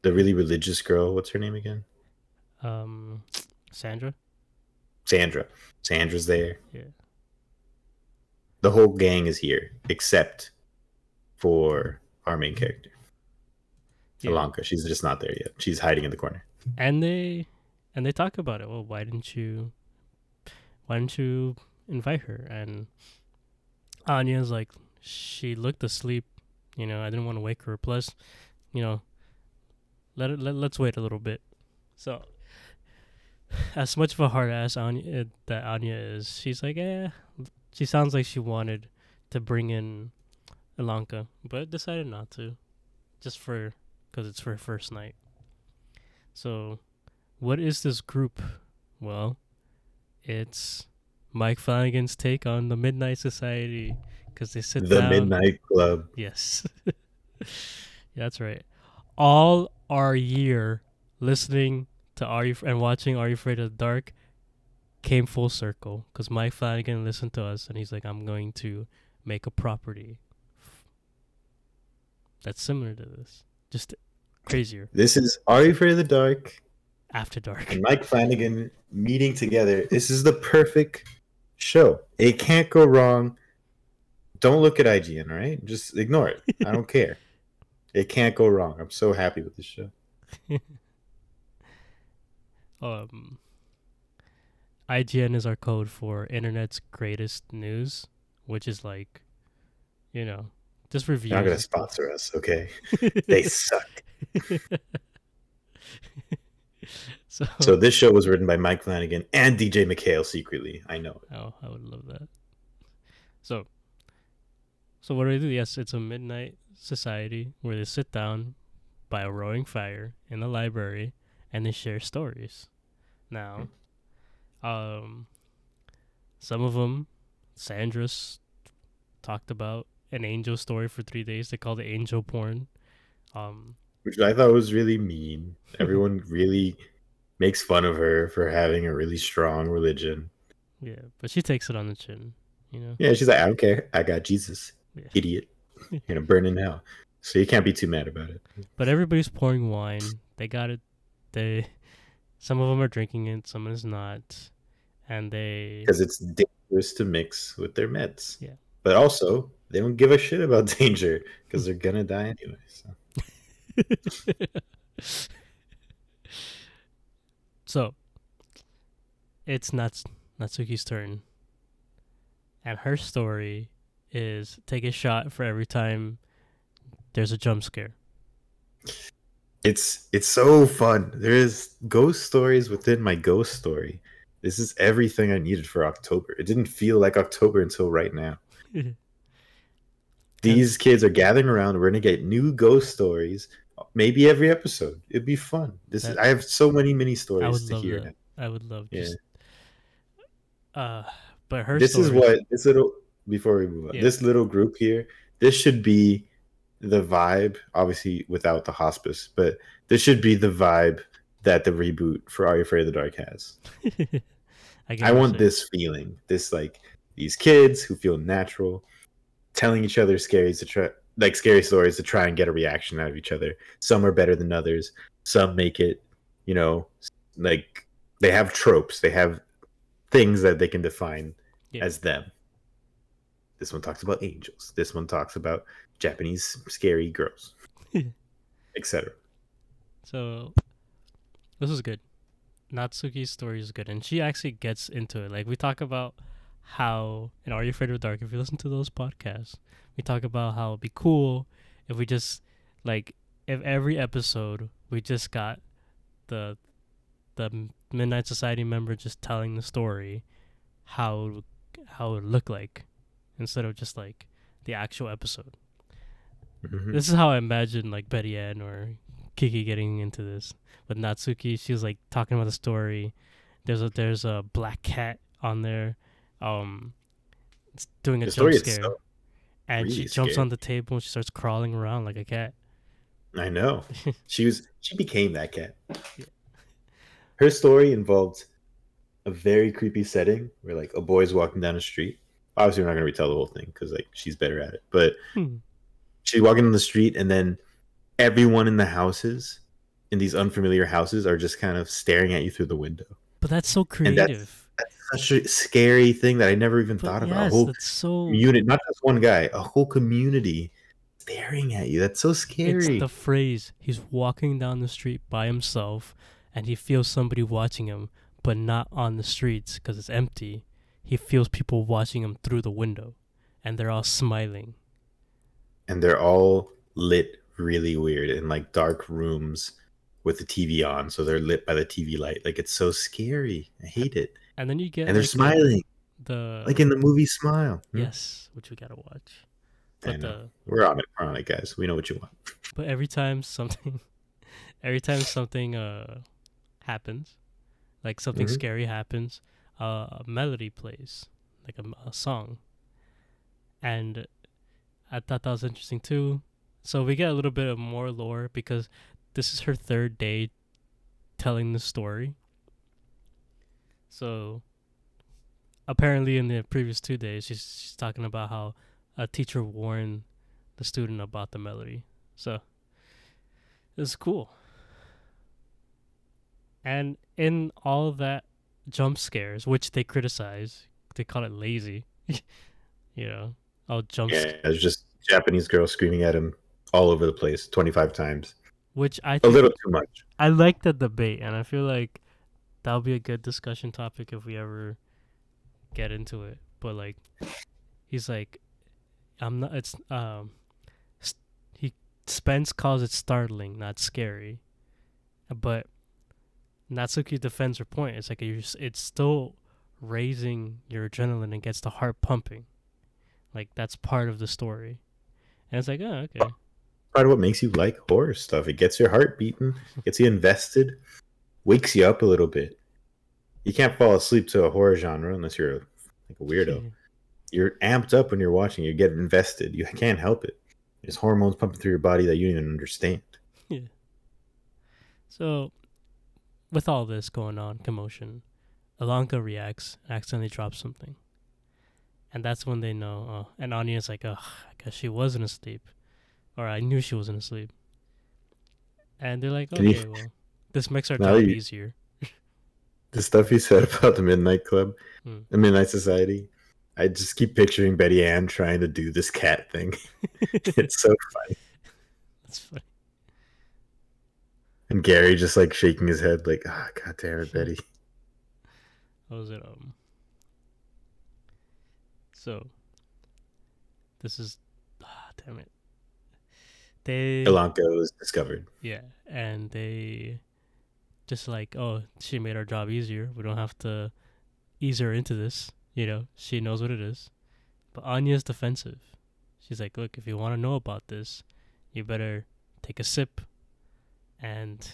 [SPEAKER 2] the really religious girl. What's her name again?
[SPEAKER 1] um, Sandra.
[SPEAKER 2] Sandra. Sandra's there.
[SPEAKER 1] Yeah.
[SPEAKER 2] The whole gang is here except for our main character,
[SPEAKER 1] Yeah.
[SPEAKER 2] Ilonka. She's just not there yet. She's hiding in the corner.
[SPEAKER 1] and they and they talk about it. Well, why didn't you? Why didn't you invite her? And Anya's like, she looked asleep. You know, I didn't want to wake her. Plus, you know, let it let let's wait a little bit. So, as much of a hard ass Anya uh, that Anya is, she's like, eh. She sounds like she wanted to bring in Ilonka, but decided not to, just for because it's her first night. So, what is this group? Well, it's Mike Flanagan's take on the Midnight Society because they sit down.
[SPEAKER 2] the
[SPEAKER 1] down.
[SPEAKER 2] Midnight Club.
[SPEAKER 1] Yes, yeah, that's right. All our year listening to Are You and watching Are You Afraid of the Dark came full circle because Mike Flanagan listened to us and he's like, "I'm going to make a property that's similar to this, just crazier
[SPEAKER 2] This is Are You Afraid of the Dark
[SPEAKER 1] after dark."
[SPEAKER 2] and Mike Flanagan meeting together. This is the perfect show. It can't go wrong. Don't look at IGN, all right? Just ignore it. I don't care. It can't go wrong. I'm so happy with this show.
[SPEAKER 1] um IGN is our code for internet's greatest news, which is like, you know, just reviews.
[SPEAKER 2] You're not gonna sponsor us, okay? They suck.
[SPEAKER 1] so,
[SPEAKER 2] So this show was written by Mike Flanagan and DJ MacHale secretly. I know. it.
[SPEAKER 1] oh, I would love that. So, so what do they do? Yes, it's a midnight society where they sit down by a roaring fire in the library and they share stories. Now, um, some of them, Sandra's talked about an angel story for three days. They called it angel porn. Um,
[SPEAKER 2] Which I thought was really mean. Everyone really makes fun of her for having a really strong religion.
[SPEAKER 1] yeah, but she takes it on the chin, you know.
[SPEAKER 2] Yeah, she's like, I don't care. I got Jesus.
[SPEAKER 1] Yeah.
[SPEAKER 2] Idiot. you know, burn in hell. So you can't be too mad about it.
[SPEAKER 1] But everybody's pouring wine. They got it. They, some of them are drinking it. Some is not, and they.
[SPEAKER 2] Because it's dangerous to mix with their meds.
[SPEAKER 1] Yeah.
[SPEAKER 2] But also, they don't give a shit about danger because they're gonna die anyway. So
[SPEAKER 1] so, it's Nats Natsuki's turn, and her story is take a shot for every time there's a jump scare.
[SPEAKER 2] it's it's so fun. There is ghost stories within my ghost story. This is everything I needed for October. It didn't feel like October until right now. These kids are gathering around. We're gonna get new ghost stories, maybe every episode. It'd be fun. This is—I have so many mini
[SPEAKER 1] I
[SPEAKER 2] stories to hear.
[SPEAKER 1] that. I would love
[SPEAKER 2] Yeah.
[SPEAKER 1] just. Uh, but her.
[SPEAKER 2] This is what this little. Before we move on,
[SPEAKER 1] Yeah.
[SPEAKER 2] this little group here. This should be the vibe. Obviously, without the hospice, but this should be the vibe that the reboot for Are You Afraid of the Dark has.
[SPEAKER 1] I,
[SPEAKER 2] I want this feeling. This like these kids who feel natural, telling each other scary to try like scary stories to try and get a reaction out of each other. Some are better than others. Some make it, you know, like they have tropes. They have things that they can define
[SPEAKER 1] Yeah.
[SPEAKER 2] as them. This one talks about angels. This one talks about Japanese scary girls, etc.
[SPEAKER 1] So this is good. Natsuki's story is good, and she actually gets into it. Like we talk about how in Are You Afraid of the Dark? If you listen to those podcasts, we talk about how it'd be cool if we just like if every episode we just got the the Midnight Society member just telling the story, how how it would look like instead of just like the actual episode.
[SPEAKER 2] Mhm.
[SPEAKER 1] This is how I imagine like Betty Ann or Kiki getting into this. With Natsuki, she was like talking about the story. There's a there's a black cat on there, um, it's doing a
[SPEAKER 2] The
[SPEAKER 1] jump scare,
[SPEAKER 2] itself.
[SPEAKER 1] and she jumps
[SPEAKER 2] scary.
[SPEAKER 1] on the table and she starts crawling around like a cat.
[SPEAKER 2] I know. She was she became that cat.
[SPEAKER 1] Yeah.
[SPEAKER 2] Her story involved a very creepy setting where like a boy's walking down the street. Obviously, we're not gonna retell the whole thing because like she's better at it. But
[SPEAKER 1] Hmm.
[SPEAKER 2] she's walking down the street, and then everyone in the houses, in these unfamiliar houses, are just kind of staring at you through the window.
[SPEAKER 1] But that's so creative.
[SPEAKER 2] Such a scary thing that I never even
[SPEAKER 1] But
[SPEAKER 2] thought about. A
[SPEAKER 1] yes,
[SPEAKER 2] whole
[SPEAKER 1] that's so.
[SPEAKER 2] unit, not just one guy, a whole community staring at you. That's so scary.
[SPEAKER 1] It's the phrase. He's walking down the street by himself, and he feels somebody watching him, but not on the streets because it's empty. He feels people watching him through the window, and they're all smiling.
[SPEAKER 2] and they're all lit really weird in like dark rooms with the TV on, so they're lit by the TV light. Like it's so scary. I hate it.
[SPEAKER 1] And then you get
[SPEAKER 2] And they're
[SPEAKER 1] like,
[SPEAKER 2] smiling,
[SPEAKER 1] The,
[SPEAKER 2] like in the movie Smile. Hmm?
[SPEAKER 1] yes, which we gotta watch. But the
[SPEAKER 2] We're on it. We're on it, guys. We know what you want.
[SPEAKER 1] but every time something, every time something uh happens, like something
[SPEAKER 2] Mhm.
[SPEAKER 1] scary happens, uh, a melody plays, like a song. And I thought that was interesting too. So we get a little bit of more lore because this is her third day telling the story. So apparently in the previous two days she's she's talking about how a teacher warned the student about the melody. So it's cool. And in all that jump scares, which they criticize, they call it lazy. you know, all jump
[SPEAKER 2] Yeah,
[SPEAKER 1] scares,
[SPEAKER 2] there's just Japanese girls screaming at him all over the place, 25 times.
[SPEAKER 1] which I
[SPEAKER 2] A little too much.
[SPEAKER 1] I like the debate, and I feel like that'll be a good discussion topic if we ever get into it. But like, he's like, I'm not. It's um, s- he Spence calls it startling, not scary, but Natsuki defends her point. It's like it's still raising your adrenaline and gets the heart pumping, like that's part of the story. And it's like, oh, okay.
[SPEAKER 2] Part of what makes you like horror stuff. It gets your heart beating, gets you invested, wakes you up a little bit. You can't fall asleep to a horror genre unless you're a, like a weirdo. you're amped up when you're watching. You get invested. You can't help it. There's hormones pumping through your body that you don't even understand. Yeah.
[SPEAKER 1] So, with all this going on, commotion, Ilonka reacts, accidentally drops something. And that's when they know. Uh, oh, and Anya's like, ugh, I guess she wasn't asleep. Or I knew she wasn't asleep. And they're like, okay, well, this makes our
[SPEAKER 2] Now
[SPEAKER 1] job
[SPEAKER 2] you-
[SPEAKER 1] easier.
[SPEAKER 2] The stuff you said about the Midnight Club,
[SPEAKER 1] Hmm.
[SPEAKER 2] the Midnight Society, I just keep picturing Betty Ann trying to do this cat thing. it's so funny.
[SPEAKER 1] That's funny.
[SPEAKER 2] And Gary just like shaking his head, like, ah, god damn it, Betty.
[SPEAKER 1] What was it? Um. So, this is. Ah, damn it. They.
[SPEAKER 2] Ilonka was discovered.
[SPEAKER 1] Yeah, and they just like, oh, she made our job easier. We don't have to ease her into this. You know, she knows what it is. But Anya's defensive. She's like, look, if you want to know about this, you better take a sip. And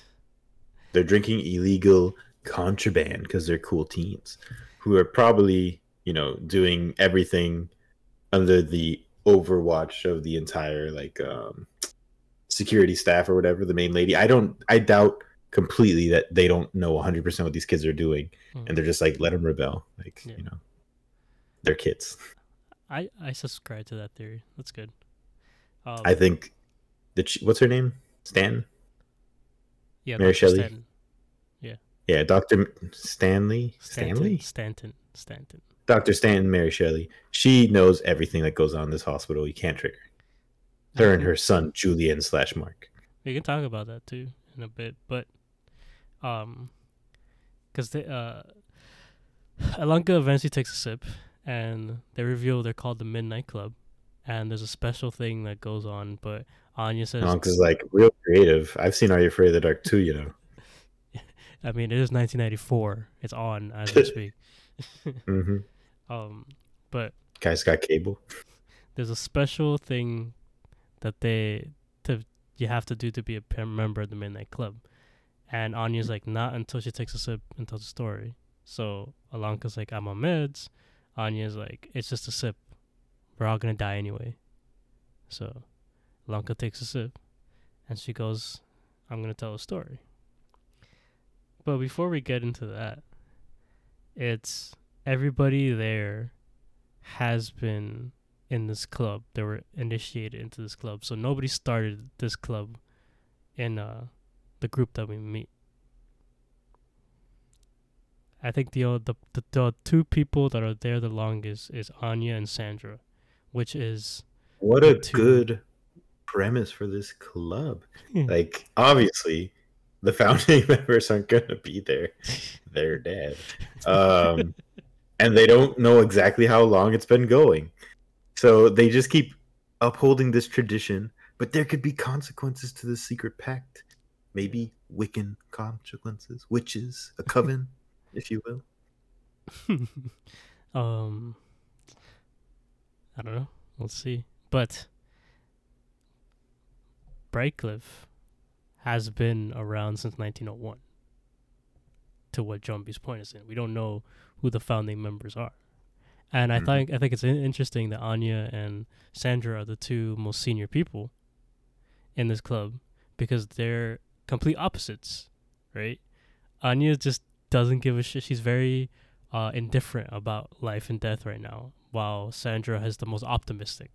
[SPEAKER 2] They're drinking illegal contraband because they're cool teens who are probably, you know, doing everything under the overwatch of the entire like um security staff or whatever, the main lady. I don't I doubt completely that they don't know 100% what these kids are doing
[SPEAKER 1] mm,
[SPEAKER 2] and they're just like let them rebel like,
[SPEAKER 1] Yeah.
[SPEAKER 2] you know. They're kids.
[SPEAKER 1] I I subscribe to that theory. That's good. Um,
[SPEAKER 2] I think the what's her name? Stan?
[SPEAKER 1] yeah,
[SPEAKER 2] Mary. Shelley.
[SPEAKER 1] Stanton.
[SPEAKER 2] Yeah, Dr. Stanley?
[SPEAKER 1] Stanton.
[SPEAKER 2] Stanley?
[SPEAKER 1] Stanton. Stanton.
[SPEAKER 2] Dr. Stanton, Mary Shelley. She knows everything that goes on in this hospital. You can't trick her. Her and her son, Julian slash Mark.
[SPEAKER 1] We can talk about that too in a bit, but um, because they uh, Ilonka eventually takes a sip, and they reveal they're called the Midnight Club, and there's a special thing that goes on. But Anya says,
[SPEAKER 2] Uncle's like real creative. I've seen Are You Afraid of the Dark too, you know.
[SPEAKER 1] I mean, it is 1994. It's on as we speak.
[SPEAKER 2] hmm
[SPEAKER 1] um, But
[SPEAKER 2] Guys got cable.
[SPEAKER 1] there's a special thing that they to you have to do to be a member of the Midnight Club, and Anya's like not until she takes a sip and tells the story. So Ilonka's like I'm on meds. Anya's like it's just a sip. We're all gonna die anyway. So Ilonka takes a sip, and she goes, "I'm gonna tell a story." But before we get into that, it's everybody there has been in this club. They were initiated into this club. So nobody started this club in uh, the group that we meet. I think the, uh, the the the two people that are there the longest is Anya and Sandra, which is
[SPEAKER 2] What a
[SPEAKER 1] Two.
[SPEAKER 2] good premise for this club. Like, obviously, the founding members aren't going to be there. They're dead. Um, and they don't know exactly how long it's been going. So they just keep upholding this tradition, but there could be consequences to the secret pact. Maybe Wiccan consequences, witches, a coven, if you will.
[SPEAKER 1] um I don't know. We'll see. But Brightcliffe has been around since 1901. To what Jumbi's point is in, we don't know who the founding members are, and I
[SPEAKER 2] Mhm.
[SPEAKER 1] think I think it's interesting that Anya and Sandra are the two most senior people in this club because they're complete opposites, right? Anya just doesn't give a shit. She's very uh, indifferent about life and death right now, while Sandra has the most optimistic.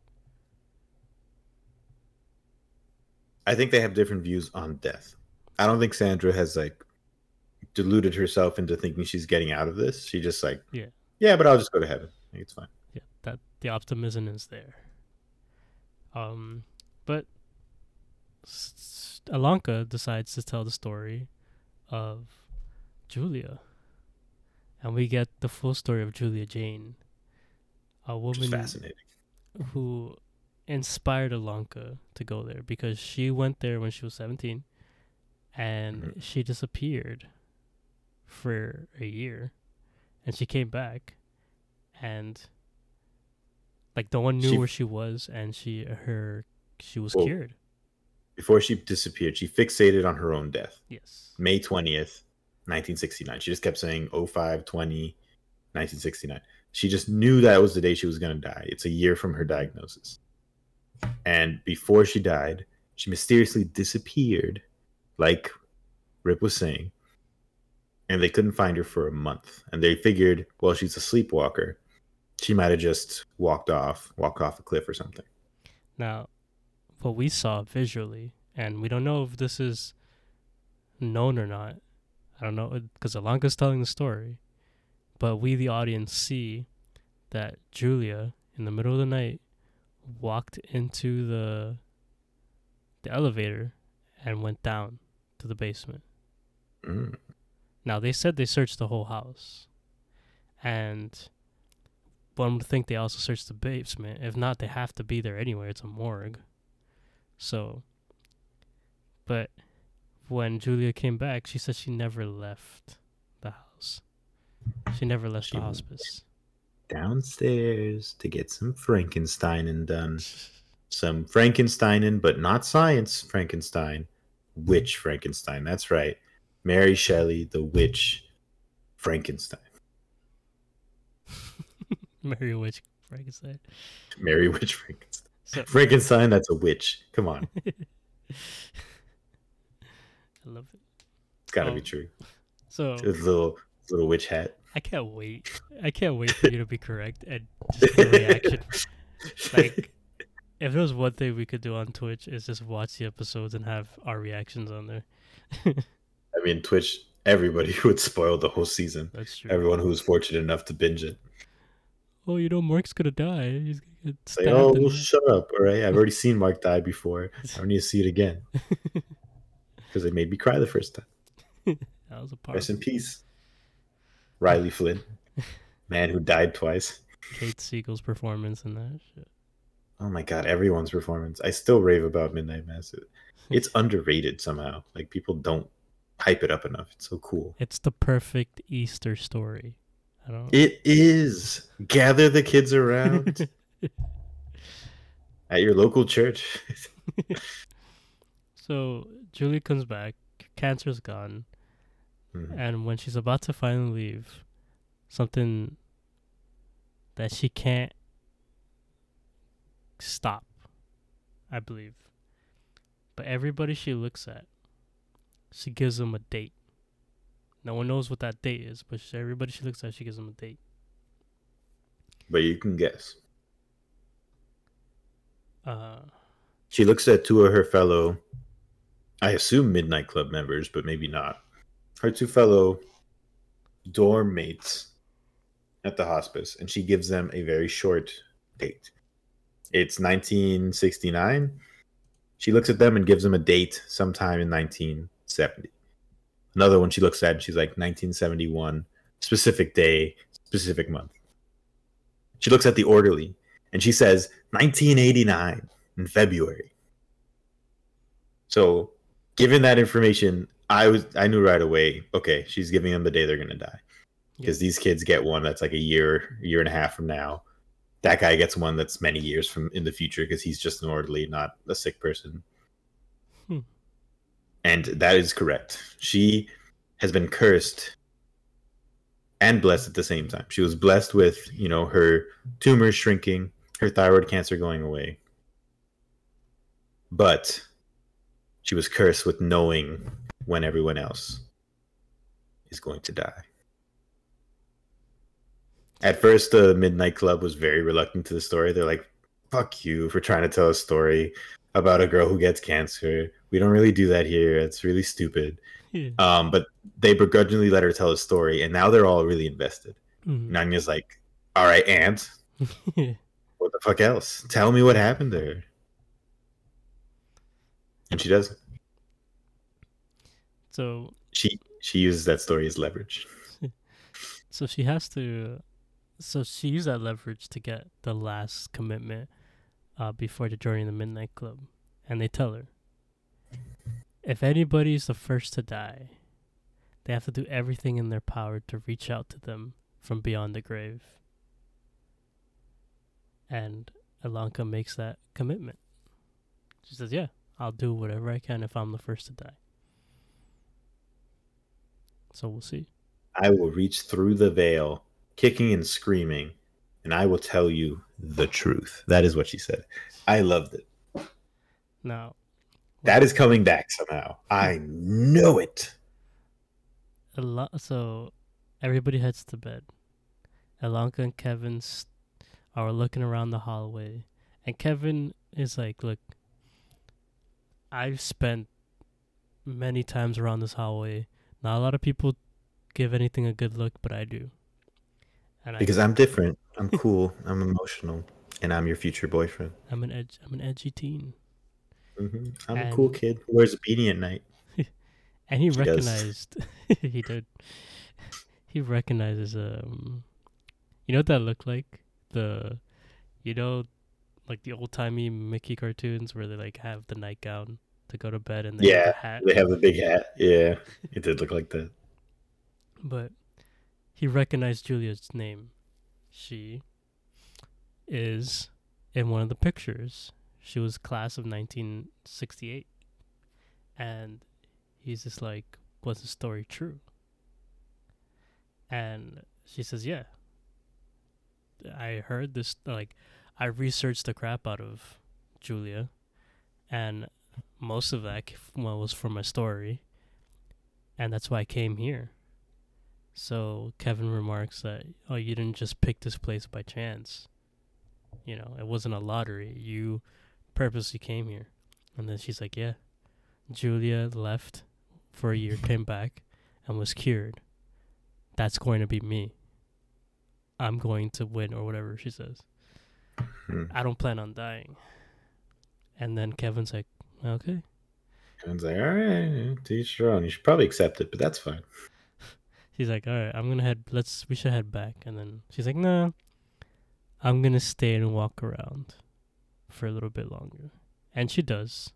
[SPEAKER 2] I think they have different views on death. I don't think Sandra has like deluded herself into thinking she's getting out of this. She just like,
[SPEAKER 1] Yeah.
[SPEAKER 2] yeah, but I'll just go to heaven. Like, it's fine.
[SPEAKER 1] Yeah, that the optimism is there. Um, but S- Ilonka decides to tell the story of Julia, and we get the full story of Julia Jayne, a woman who inspired Ilonka to go there because she went there when she was 17 and
[SPEAKER 2] Mhm.
[SPEAKER 1] she disappeared for a year and she came back and like no one knew
[SPEAKER 2] She-
[SPEAKER 1] where she was and she her she was cured
[SPEAKER 2] Before she disappeared, she fixated on her own death.
[SPEAKER 1] yes
[SPEAKER 2] May 20th, 1969. She just kept saying 05 20 1969. She just knew that was the day she was going to die. It's a year from her diagnosis. And before she died, she mysteriously disappeared, like Rip was saying. And they couldn't find her for a month. And they figured, well, she's a sleepwalker. She might have just walked off, walked off a cliff or something.
[SPEAKER 1] Now, what we saw visually, and we don't know if this is known or not. I don't know because Ilonka's telling the story, but we, the audience, see that Julia, in the middle of the night, walked into the the elevator and went down to the basement.
[SPEAKER 2] Mm.
[SPEAKER 1] Now they said they searched the whole house, and one would think they also searched the basement. If not, they have to be there anyway. It's a morgue. So, but when Julia came back, she said she never left the house. She never left
[SPEAKER 2] She
[SPEAKER 1] the hospice.
[SPEAKER 2] Downstairs to get some Frankenstein done. some Frankenstein, but not science Frankenstein, witch Frankenstein. That's right. Mary Shelley, the witch Frankenstein.
[SPEAKER 1] Mary Witch Frankenstein.
[SPEAKER 2] Mary Witch Frankenstein.
[SPEAKER 1] So
[SPEAKER 2] Frankenstein, that's a witch. Come on.
[SPEAKER 1] I love it.
[SPEAKER 2] It's got to
[SPEAKER 1] Um,
[SPEAKER 2] be true.
[SPEAKER 1] So
[SPEAKER 2] His little little witch hat.
[SPEAKER 1] I can't wait. I can't wait for you to be correct and just the reaction. Like, if there was one thing we could do on Twitch is just watch the episodes and have our reactions on there.
[SPEAKER 2] I mean, Twitch, everybody would spoil the whole season.
[SPEAKER 1] That's true.
[SPEAKER 2] Everyone who was fortunate enough to binge it.
[SPEAKER 1] Oh, you know, Mark's gonna die. He's get
[SPEAKER 2] Say, oh, well, shut up. All right. I've already seen Mark die before. I don't need to see it again because it made me cry the first time.
[SPEAKER 1] that was a part.
[SPEAKER 2] Rest in peace. Riley Flynn, man who died twice.
[SPEAKER 1] Kate Siegel's performance in that shit.
[SPEAKER 2] Oh my god, everyone's performance. I still rave about Midnight Mass. It's underrated somehow. Like people don't hype it up enough. It's so cool.
[SPEAKER 1] It's the perfect Easter story. I don't.
[SPEAKER 2] It is. Gather the kids around at your local church.
[SPEAKER 1] so Julie comes back. Cancer's gone,
[SPEAKER 2] Mhm.
[SPEAKER 1] and when she's about to finally leave, something that she can't stop, I believe. But everybody she looks at, she gives them a date. No one knows what that date is, but everybody she looks at, she gives them a date.
[SPEAKER 2] But you can guess.
[SPEAKER 1] Uh,
[SPEAKER 2] She looks at two of her fellow, I assume Midnight Club members, but maybe not. Her two fellow dorm mates at the hospice, and she gives them a very short date. It's 1969. She looks at them and gives them a date sometime in 1970. Another one she looks at and she's like 1971, specific day, specific month. She looks at the orderly and she says 1989 in February. So, given that information, I was I knew right away. Okay, she's giving them the day they're gonna die because these kids get one that's like a year, year and a half from now. That guy gets one that's many years from in the future because he's just an orderly, not a sick person.
[SPEAKER 1] Hmm.
[SPEAKER 2] And that is correct. She has been cursed and blessed at the same time. She was blessed with, you know, her tumor shrinking, her thyroid cancer going away. But she was cursed with knowing when everyone else is going to die. At first, the Midnight Club was very reluctant to the story. They're like, fuck you for trying to tell a story about a girl who gets cancer. We don't really do that here. It's really stupid.
[SPEAKER 1] yeah.
[SPEAKER 2] Um, but they begrudgingly let her tell a story, and now they're all really invested.
[SPEAKER 1] Mhm.
[SPEAKER 2] Nanya's like, all right, Aunt, what the fuck else? Tell me what happened to her. And she does.
[SPEAKER 1] so
[SPEAKER 2] She she uses that story as leverage.
[SPEAKER 1] So she has to. So she used that leverage to get the last commitment uh, before the joining the Midnight Club, and they tell her if anybody's the first to die, they have to do everything in their power to reach out to them from beyond the grave. And Ilonka makes that commitment. She says, "Yeah, I'll do whatever I can if I'm the first to die." So we'll see.
[SPEAKER 2] I will reach through the veil, kicking and screaming, and I will tell you the truth. That is what she said. I loved it.
[SPEAKER 1] Now,
[SPEAKER 2] That is coming back somehow. I know it.
[SPEAKER 1] a lot. So everybody heads to bed. Ilonka and Kevin s- are looking around the hallway, and Kevin is like, "Look, I've spent many times around this hallway. Not a lot of people give anything a good look, but I do." And
[SPEAKER 2] Because
[SPEAKER 1] I,
[SPEAKER 2] I'm different. I'm cool. I'm emotional. And I'm your future boyfriend.
[SPEAKER 1] I'm an edge. I'm an edgy teen,
[SPEAKER 2] hmm I'm a cool kid who wears a beanie at night.
[SPEAKER 1] and he
[SPEAKER 2] He
[SPEAKER 1] recognized. he did. He recognizes um, you know what that looked like the, you know, like the old timey Mickey cartoons where they like have the nightgown to go to bed and they have
[SPEAKER 2] Yeah,
[SPEAKER 1] the hat.
[SPEAKER 2] They have the big hat. Yeah, it did look like that.
[SPEAKER 1] But he recognized Julia's name. She is in one of the pictures. She was class of 1968. And he's just like, was the story true? And she says, yeah. I heard this, like, I researched the crap out of Julia. And most of that well, was for my story. And that's why I came here. So Kevin remarks that, oh, you didn't just pick this place by chance. You know, it wasn't a lottery. You purposely came here. And then she's like, yeah. Julia left for a year, came back, and was cured. That's going to be me. I'm going to win, or whatever she says.
[SPEAKER 2] Hmm.
[SPEAKER 1] I don't plan on dying. And then Kevin's like, okay.
[SPEAKER 2] Kevin's like, all right, to each their own. You should probably accept it, but that's fine.
[SPEAKER 1] She's like, all right, I'm gonna head. Let's. We should head back. And then she's like, nah. I'm gonna stay and walk around for a little bit longer. And she does.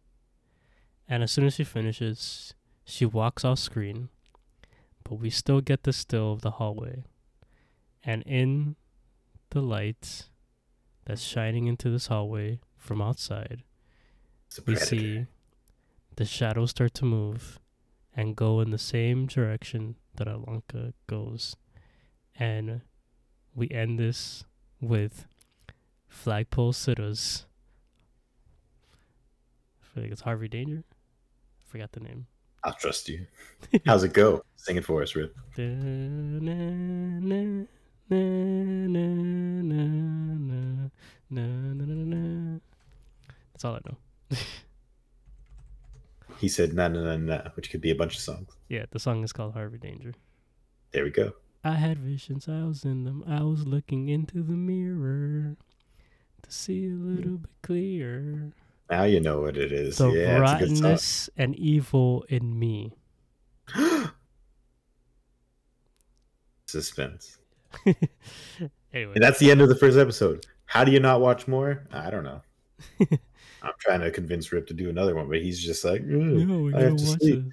[SPEAKER 1] And as soon as she finishes, she walks off screen. But we still get the still of the hallway. And in the light that's shining into this hallway from outside, we see the shadows start to move and go in the same direction that Ilonka goes. And we end this with Flagpole Sitters. I feel like it's Harvey Danger. I forgot the name.
[SPEAKER 2] I'll trust you. How's it go? Sing it for us, Rip.
[SPEAKER 1] That's all I know.
[SPEAKER 2] He said na na na na, which could be a bunch of songs.
[SPEAKER 1] Yeah, the song is called Harvey Danger.
[SPEAKER 2] There we go.
[SPEAKER 1] I had visions, I was in them. I was looking into the mirror to see a little bit clearer.
[SPEAKER 2] Now you know what it is.
[SPEAKER 1] The
[SPEAKER 2] yeah, it's a good song.
[SPEAKER 1] rottenness and evil in me.
[SPEAKER 2] Suspense.
[SPEAKER 1] anyway,
[SPEAKER 2] And that's the end of the first episode. How do you not watch more? I don't know. I'm trying to convince Rip to do another one, but he's just like,
[SPEAKER 1] no,
[SPEAKER 2] I have to sleep.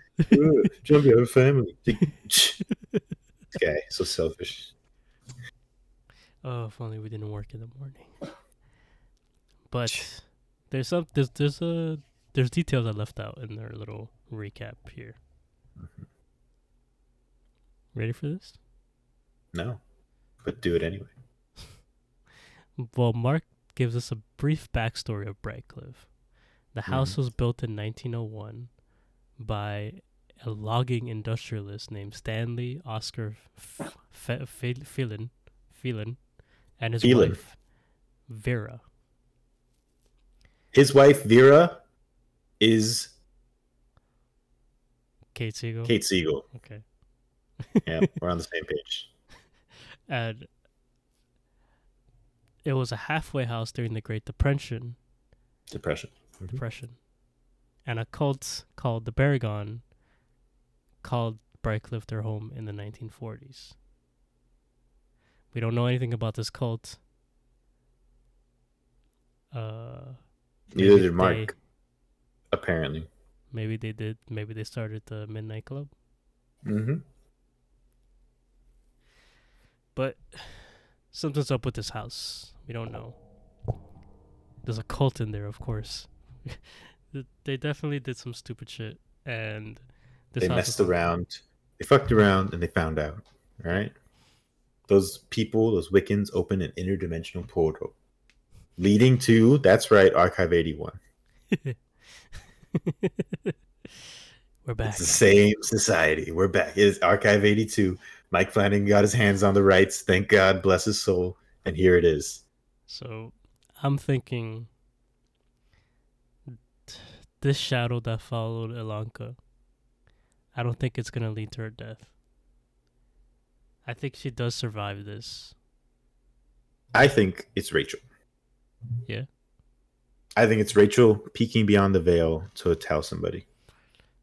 [SPEAKER 2] Jumbi, I have a family. this guy, so selfish.
[SPEAKER 1] Oh, if only we didn't work in the morning. But there's some there's there's a there's details I left out in their little recap here. Mm-hmm. Ready for this?
[SPEAKER 2] No, but do it anyway.
[SPEAKER 1] Well, Mark gives us a brief backstory of Brightcliffe. The house
[SPEAKER 2] Mm-hmm.
[SPEAKER 1] was built in 1901 by a logging industrialist named Stanley Oscar F- F- F- Phelan, Phelan, and his
[SPEAKER 2] Phelan.
[SPEAKER 1] wife Vera.
[SPEAKER 2] His wife Vera is
[SPEAKER 1] Kate Siegel.
[SPEAKER 2] Kate Siegel.
[SPEAKER 1] Okay.
[SPEAKER 2] Yeah, we're on the same page.
[SPEAKER 1] And it was a halfway house during the Great Depression.
[SPEAKER 2] Depression.
[SPEAKER 1] Depression, and a cult called the Paragon called Brightcliffe their home in the 1940s. We don't know anything about this cult. Uh,
[SPEAKER 2] Neither did Mark.
[SPEAKER 1] they-
[SPEAKER 2] Apparently.
[SPEAKER 1] maybe they did. Maybe they started the Midnight Club.
[SPEAKER 2] Mm-hmm.
[SPEAKER 1] But something's up with this house. We don't know. There's a cult in there, of course. They definitely did some stupid shit, and this
[SPEAKER 2] They messed
[SPEAKER 1] is
[SPEAKER 2] around. They fucked around and they found out. All right. Those people, those Wiccans, open an interdimensional portal leading to, that's right, Archive 81.
[SPEAKER 1] We're back.
[SPEAKER 2] It's the same society. We're back. It's Archive 82. Mike Flanagan got his hands on the rights. Thank God, bless his soul. And here it is.
[SPEAKER 1] So I'm thinking this shadow that followed Ilonka, I don't think it's gonna lead to her death. I think she does survive this.
[SPEAKER 2] I think it's Rachel.
[SPEAKER 1] Yeah.
[SPEAKER 2] I think it's Rachel peeking beyond the veil to tell somebody.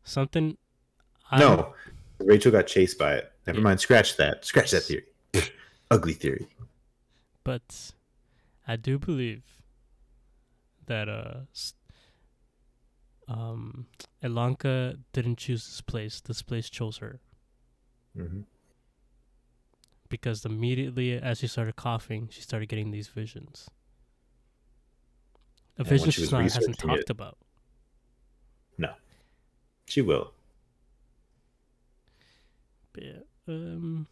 [SPEAKER 1] Something. I
[SPEAKER 2] no, Rachel got chased by it. Never
[SPEAKER 1] Yeah.
[SPEAKER 2] mind. Scratch that. Scratch that theory. Ugly theory.
[SPEAKER 1] but I do believe that uh, um, Ilonka didn't choose this place. This place chose her
[SPEAKER 2] hmm
[SPEAKER 1] because immediately as she started coughing, she started getting these visions. A
[SPEAKER 2] And
[SPEAKER 1] vision
[SPEAKER 2] she
[SPEAKER 1] she's not hasn't
[SPEAKER 2] researching it-
[SPEAKER 1] talked about. No.
[SPEAKER 2] She will.
[SPEAKER 1] But yeah, um,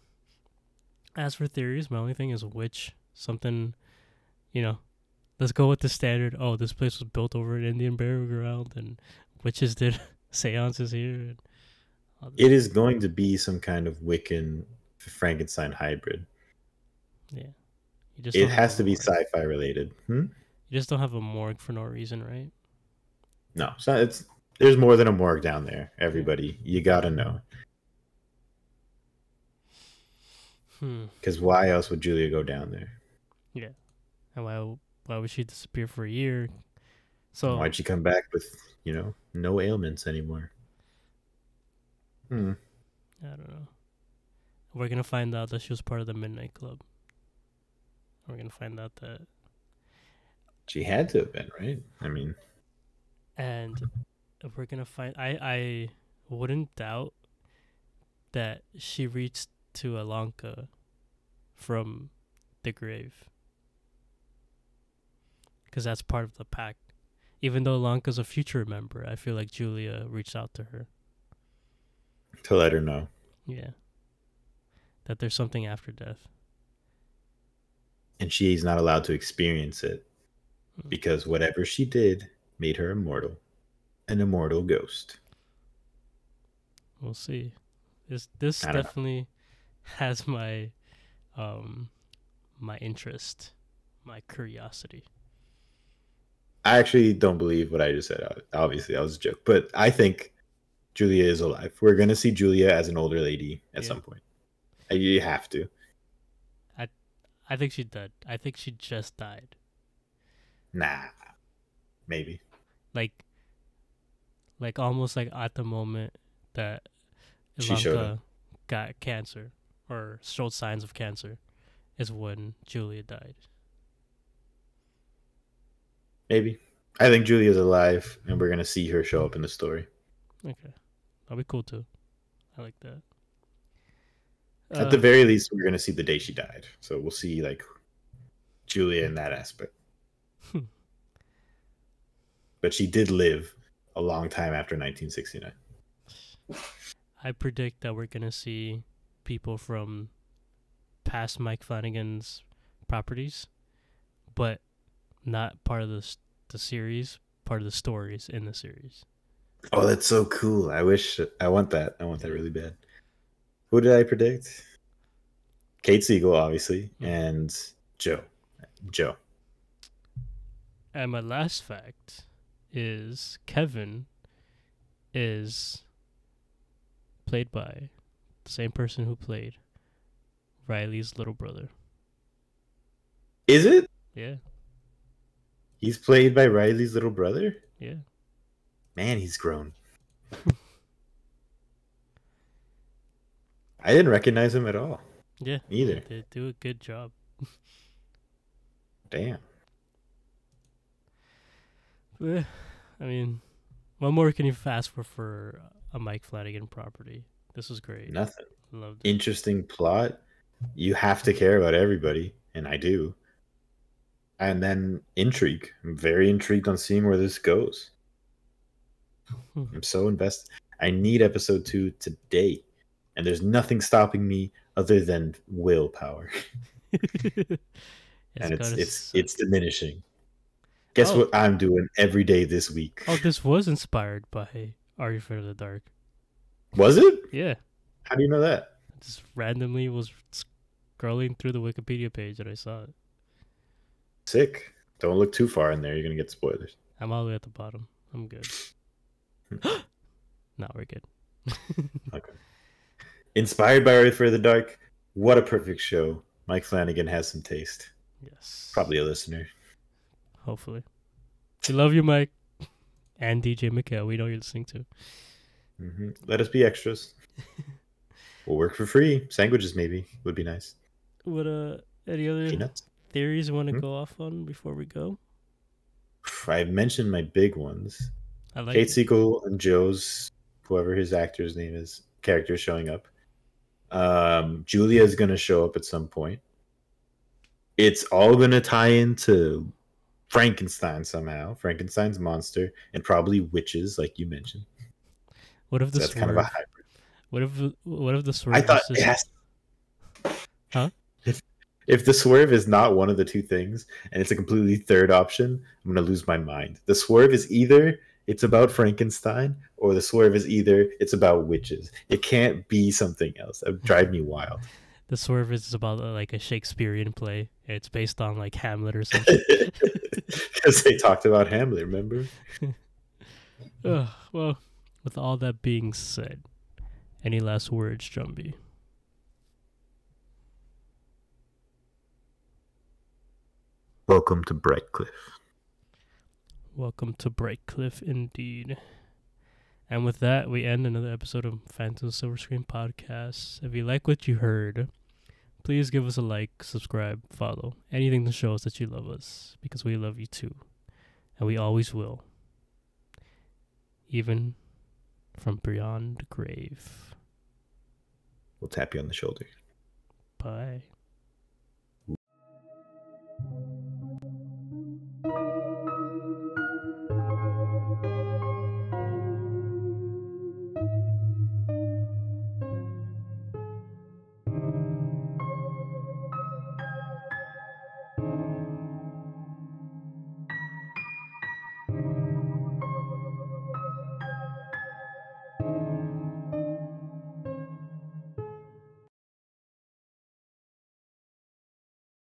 [SPEAKER 1] as for theories, my only thing is which something, you know, let's go with the standard. Oh, this place was built over an Indian burial ground, and witches did seances here. And
[SPEAKER 2] It is going to be some kind of Wiccan Frankenstein hybrid.
[SPEAKER 1] yeah, you just
[SPEAKER 2] It has to be sci-fi related. Hmm?
[SPEAKER 1] You just don't have a morgue for no reason, right?
[SPEAKER 2] No, it's not. It's there's more than a morgue down there. Everybody, you gotta know.
[SPEAKER 1] Hmm.
[SPEAKER 2] Because why else would Julia go down there?
[SPEAKER 1] Yeah, and why why would she disappear for a year? So
[SPEAKER 2] Why'd she come back with you know no ailments anymore? Hmm.
[SPEAKER 1] I don't know. We're gonna find out that she was part of the Midnight Club. We're gonna find out that
[SPEAKER 2] She had to have been right. I mean,
[SPEAKER 1] and we're gonna find I I wouldn't doubt that she reached to Ilonka from the grave. Because that's part of the pact. Even though Lanka's a future member, I feel like Julia reached out to her.
[SPEAKER 2] To let her know.
[SPEAKER 1] Yeah. That there's something after death.
[SPEAKER 2] And she's not allowed to experience it
[SPEAKER 1] Hmm.
[SPEAKER 2] because whatever she did made her immortal. An immortal ghost.
[SPEAKER 1] We'll see. This this
[SPEAKER 2] definitely know.
[SPEAKER 1] has my um my interest, my curiosity.
[SPEAKER 2] I actually don't believe what I just said. Obviously, that was a joke. But I think Julia is alive. We're going to see Julia as an older lady at
[SPEAKER 1] Yeah.
[SPEAKER 2] some point. Uh, You have to.
[SPEAKER 1] I I think she died. I think she just died.
[SPEAKER 2] Nah. Maybe.
[SPEAKER 1] Like like almost like at the moment that
[SPEAKER 2] She
[SPEAKER 1] Ilonka got cancer or showed signs of cancer is when Julia died.
[SPEAKER 2] Maybe. I think Julia's alive, and we're going to see her show up in the story.
[SPEAKER 1] Okay. That'll be cool too. I like that.
[SPEAKER 2] At
[SPEAKER 1] Uh,
[SPEAKER 2] the very least, we're going to see the day she died. So we'll see, like, Julia in that aspect.
[SPEAKER 1] Hmm.
[SPEAKER 2] but she did live a long time after 1969.
[SPEAKER 1] I predict that we're gonna see people from past Mike Flanagan's properties, but not part of the the series, part of the stories in the series.
[SPEAKER 2] Oh, that's so cool. I wish I want that. I want that really bad. Who did I predict? Kate Siegel, obviously,
[SPEAKER 1] Mhm.
[SPEAKER 2] and Joe. Joe.
[SPEAKER 1] And my last fact is Kevin is played by the same person who played Riley's little brother.
[SPEAKER 2] Is it?
[SPEAKER 1] Yeah,
[SPEAKER 2] He's played by Riley's little brother?
[SPEAKER 1] yeah.
[SPEAKER 2] Man, he's grown. I didn't recognize him at all.
[SPEAKER 1] Yeah.
[SPEAKER 2] Neither.
[SPEAKER 1] They do a good job.
[SPEAKER 2] Damn.
[SPEAKER 1] I mean, what more can you ask for for a Mike Flanagan property? This was great.
[SPEAKER 2] Nothing.
[SPEAKER 1] Loved it.
[SPEAKER 2] Interesting plot. You have to care about everybody, and I do. And then intrigue. I'm very intrigued on seeing where this goes.
[SPEAKER 1] Hmm.
[SPEAKER 2] I'm so invested. I need episode two today. And there's nothing stopping me other than willpower. and it's it's it's diminishing. Guess
[SPEAKER 1] Oh.
[SPEAKER 2] what I'm doing every day this week?
[SPEAKER 1] Oh, this was inspired by Are You Afraid of the Dark?
[SPEAKER 2] Was it?
[SPEAKER 1] Yeah,
[SPEAKER 2] How do you know that?
[SPEAKER 1] just randomly was scrolling through the Wikipedia page and I saw it.
[SPEAKER 2] Sick. Don't look too far in there. You're gonna get spoilers.
[SPEAKER 1] I'm all the way at the bottom. I'm good. Hmm. no, we're good.
[SPEAKER 2] Okay. Inspired by Earth for the Dark. What a perfect show. Mike Flanagan has some taste.
[SPEAKER 1] Yes.
[SPEAKER 2] Probably a listener.
[SPEAKER 1] Hopefully. We love you, Mike. And DJ MacHale. We know you're listening to.
[SPEAKER 2] Hmm Let us be extras. we'll work for free. Sandwiches maybe would be nice.
[SPEAKER 1] What uh any other
[SPEAKER 2] Peanuts.
[SPEAKER 1] theories you want to
[SPEAKER 2] Hmm?
[SPEAKER 1] go off on before we go?
[SPEAKER 2] I've mentioned my big ones.
[SPEAKER 1] I like
[SPEAKER 2] Kate
[SPEAKER 1] it.
[SPEAKER 2] Siegel and Joe's, whoever his actor's name is, character showing up. Um, Julia is going to show up at some point. It's all going to tie into Frankenstein somehow. Frankenstein's monster and probably witches, like you mentioned.
[SPEAKER 1] What if
[SPEAKER 2] So
[SPEAKER 1] the
[SPEAKER 2] that's
[SPEAKER 1] swerve?
[SPEAKER 2] kind of a hybrid.
[SPEAKER 1] What if what if the swerve?
[SPEAKER 2] I thought
[SPEAKER 1] is
[SPEAKER 2] it has.
[SPEAKER 1] Huh?
[SPEAKER 2] If if the swerve is not one of the two things, and it's a completely third option, I'm gonna lose my mind. The swerve is either it's about Frankenstein, or the swerve is either it's about witches. It can't be something else. That would drive me wild.
[SPEAKER 1] the swerve is about uh, like a Shakespearean play. It's based on like Hamlet or something.
[SPEAKER 2] Because they talked about Hamlet, remember?
[SPEAKER 1] Ugh, well, with all that being said, any last words, Jumbi?
[SPEAKER 2] Welcome to Brightcliffe.
[SPEAKER 1] Welcome to Brightcliffe, indeed. And with that, we end another episode of Phantom Silver Screen Podcast. If you like what you heard, please give us a like, subscribe, follow. Anything to show us that you love us, because we love you too. And we always will. Even from beyond the grave.
[SPEAKER 2] We'll tap you on the shoulder.
[SPEAKER 1] Bye.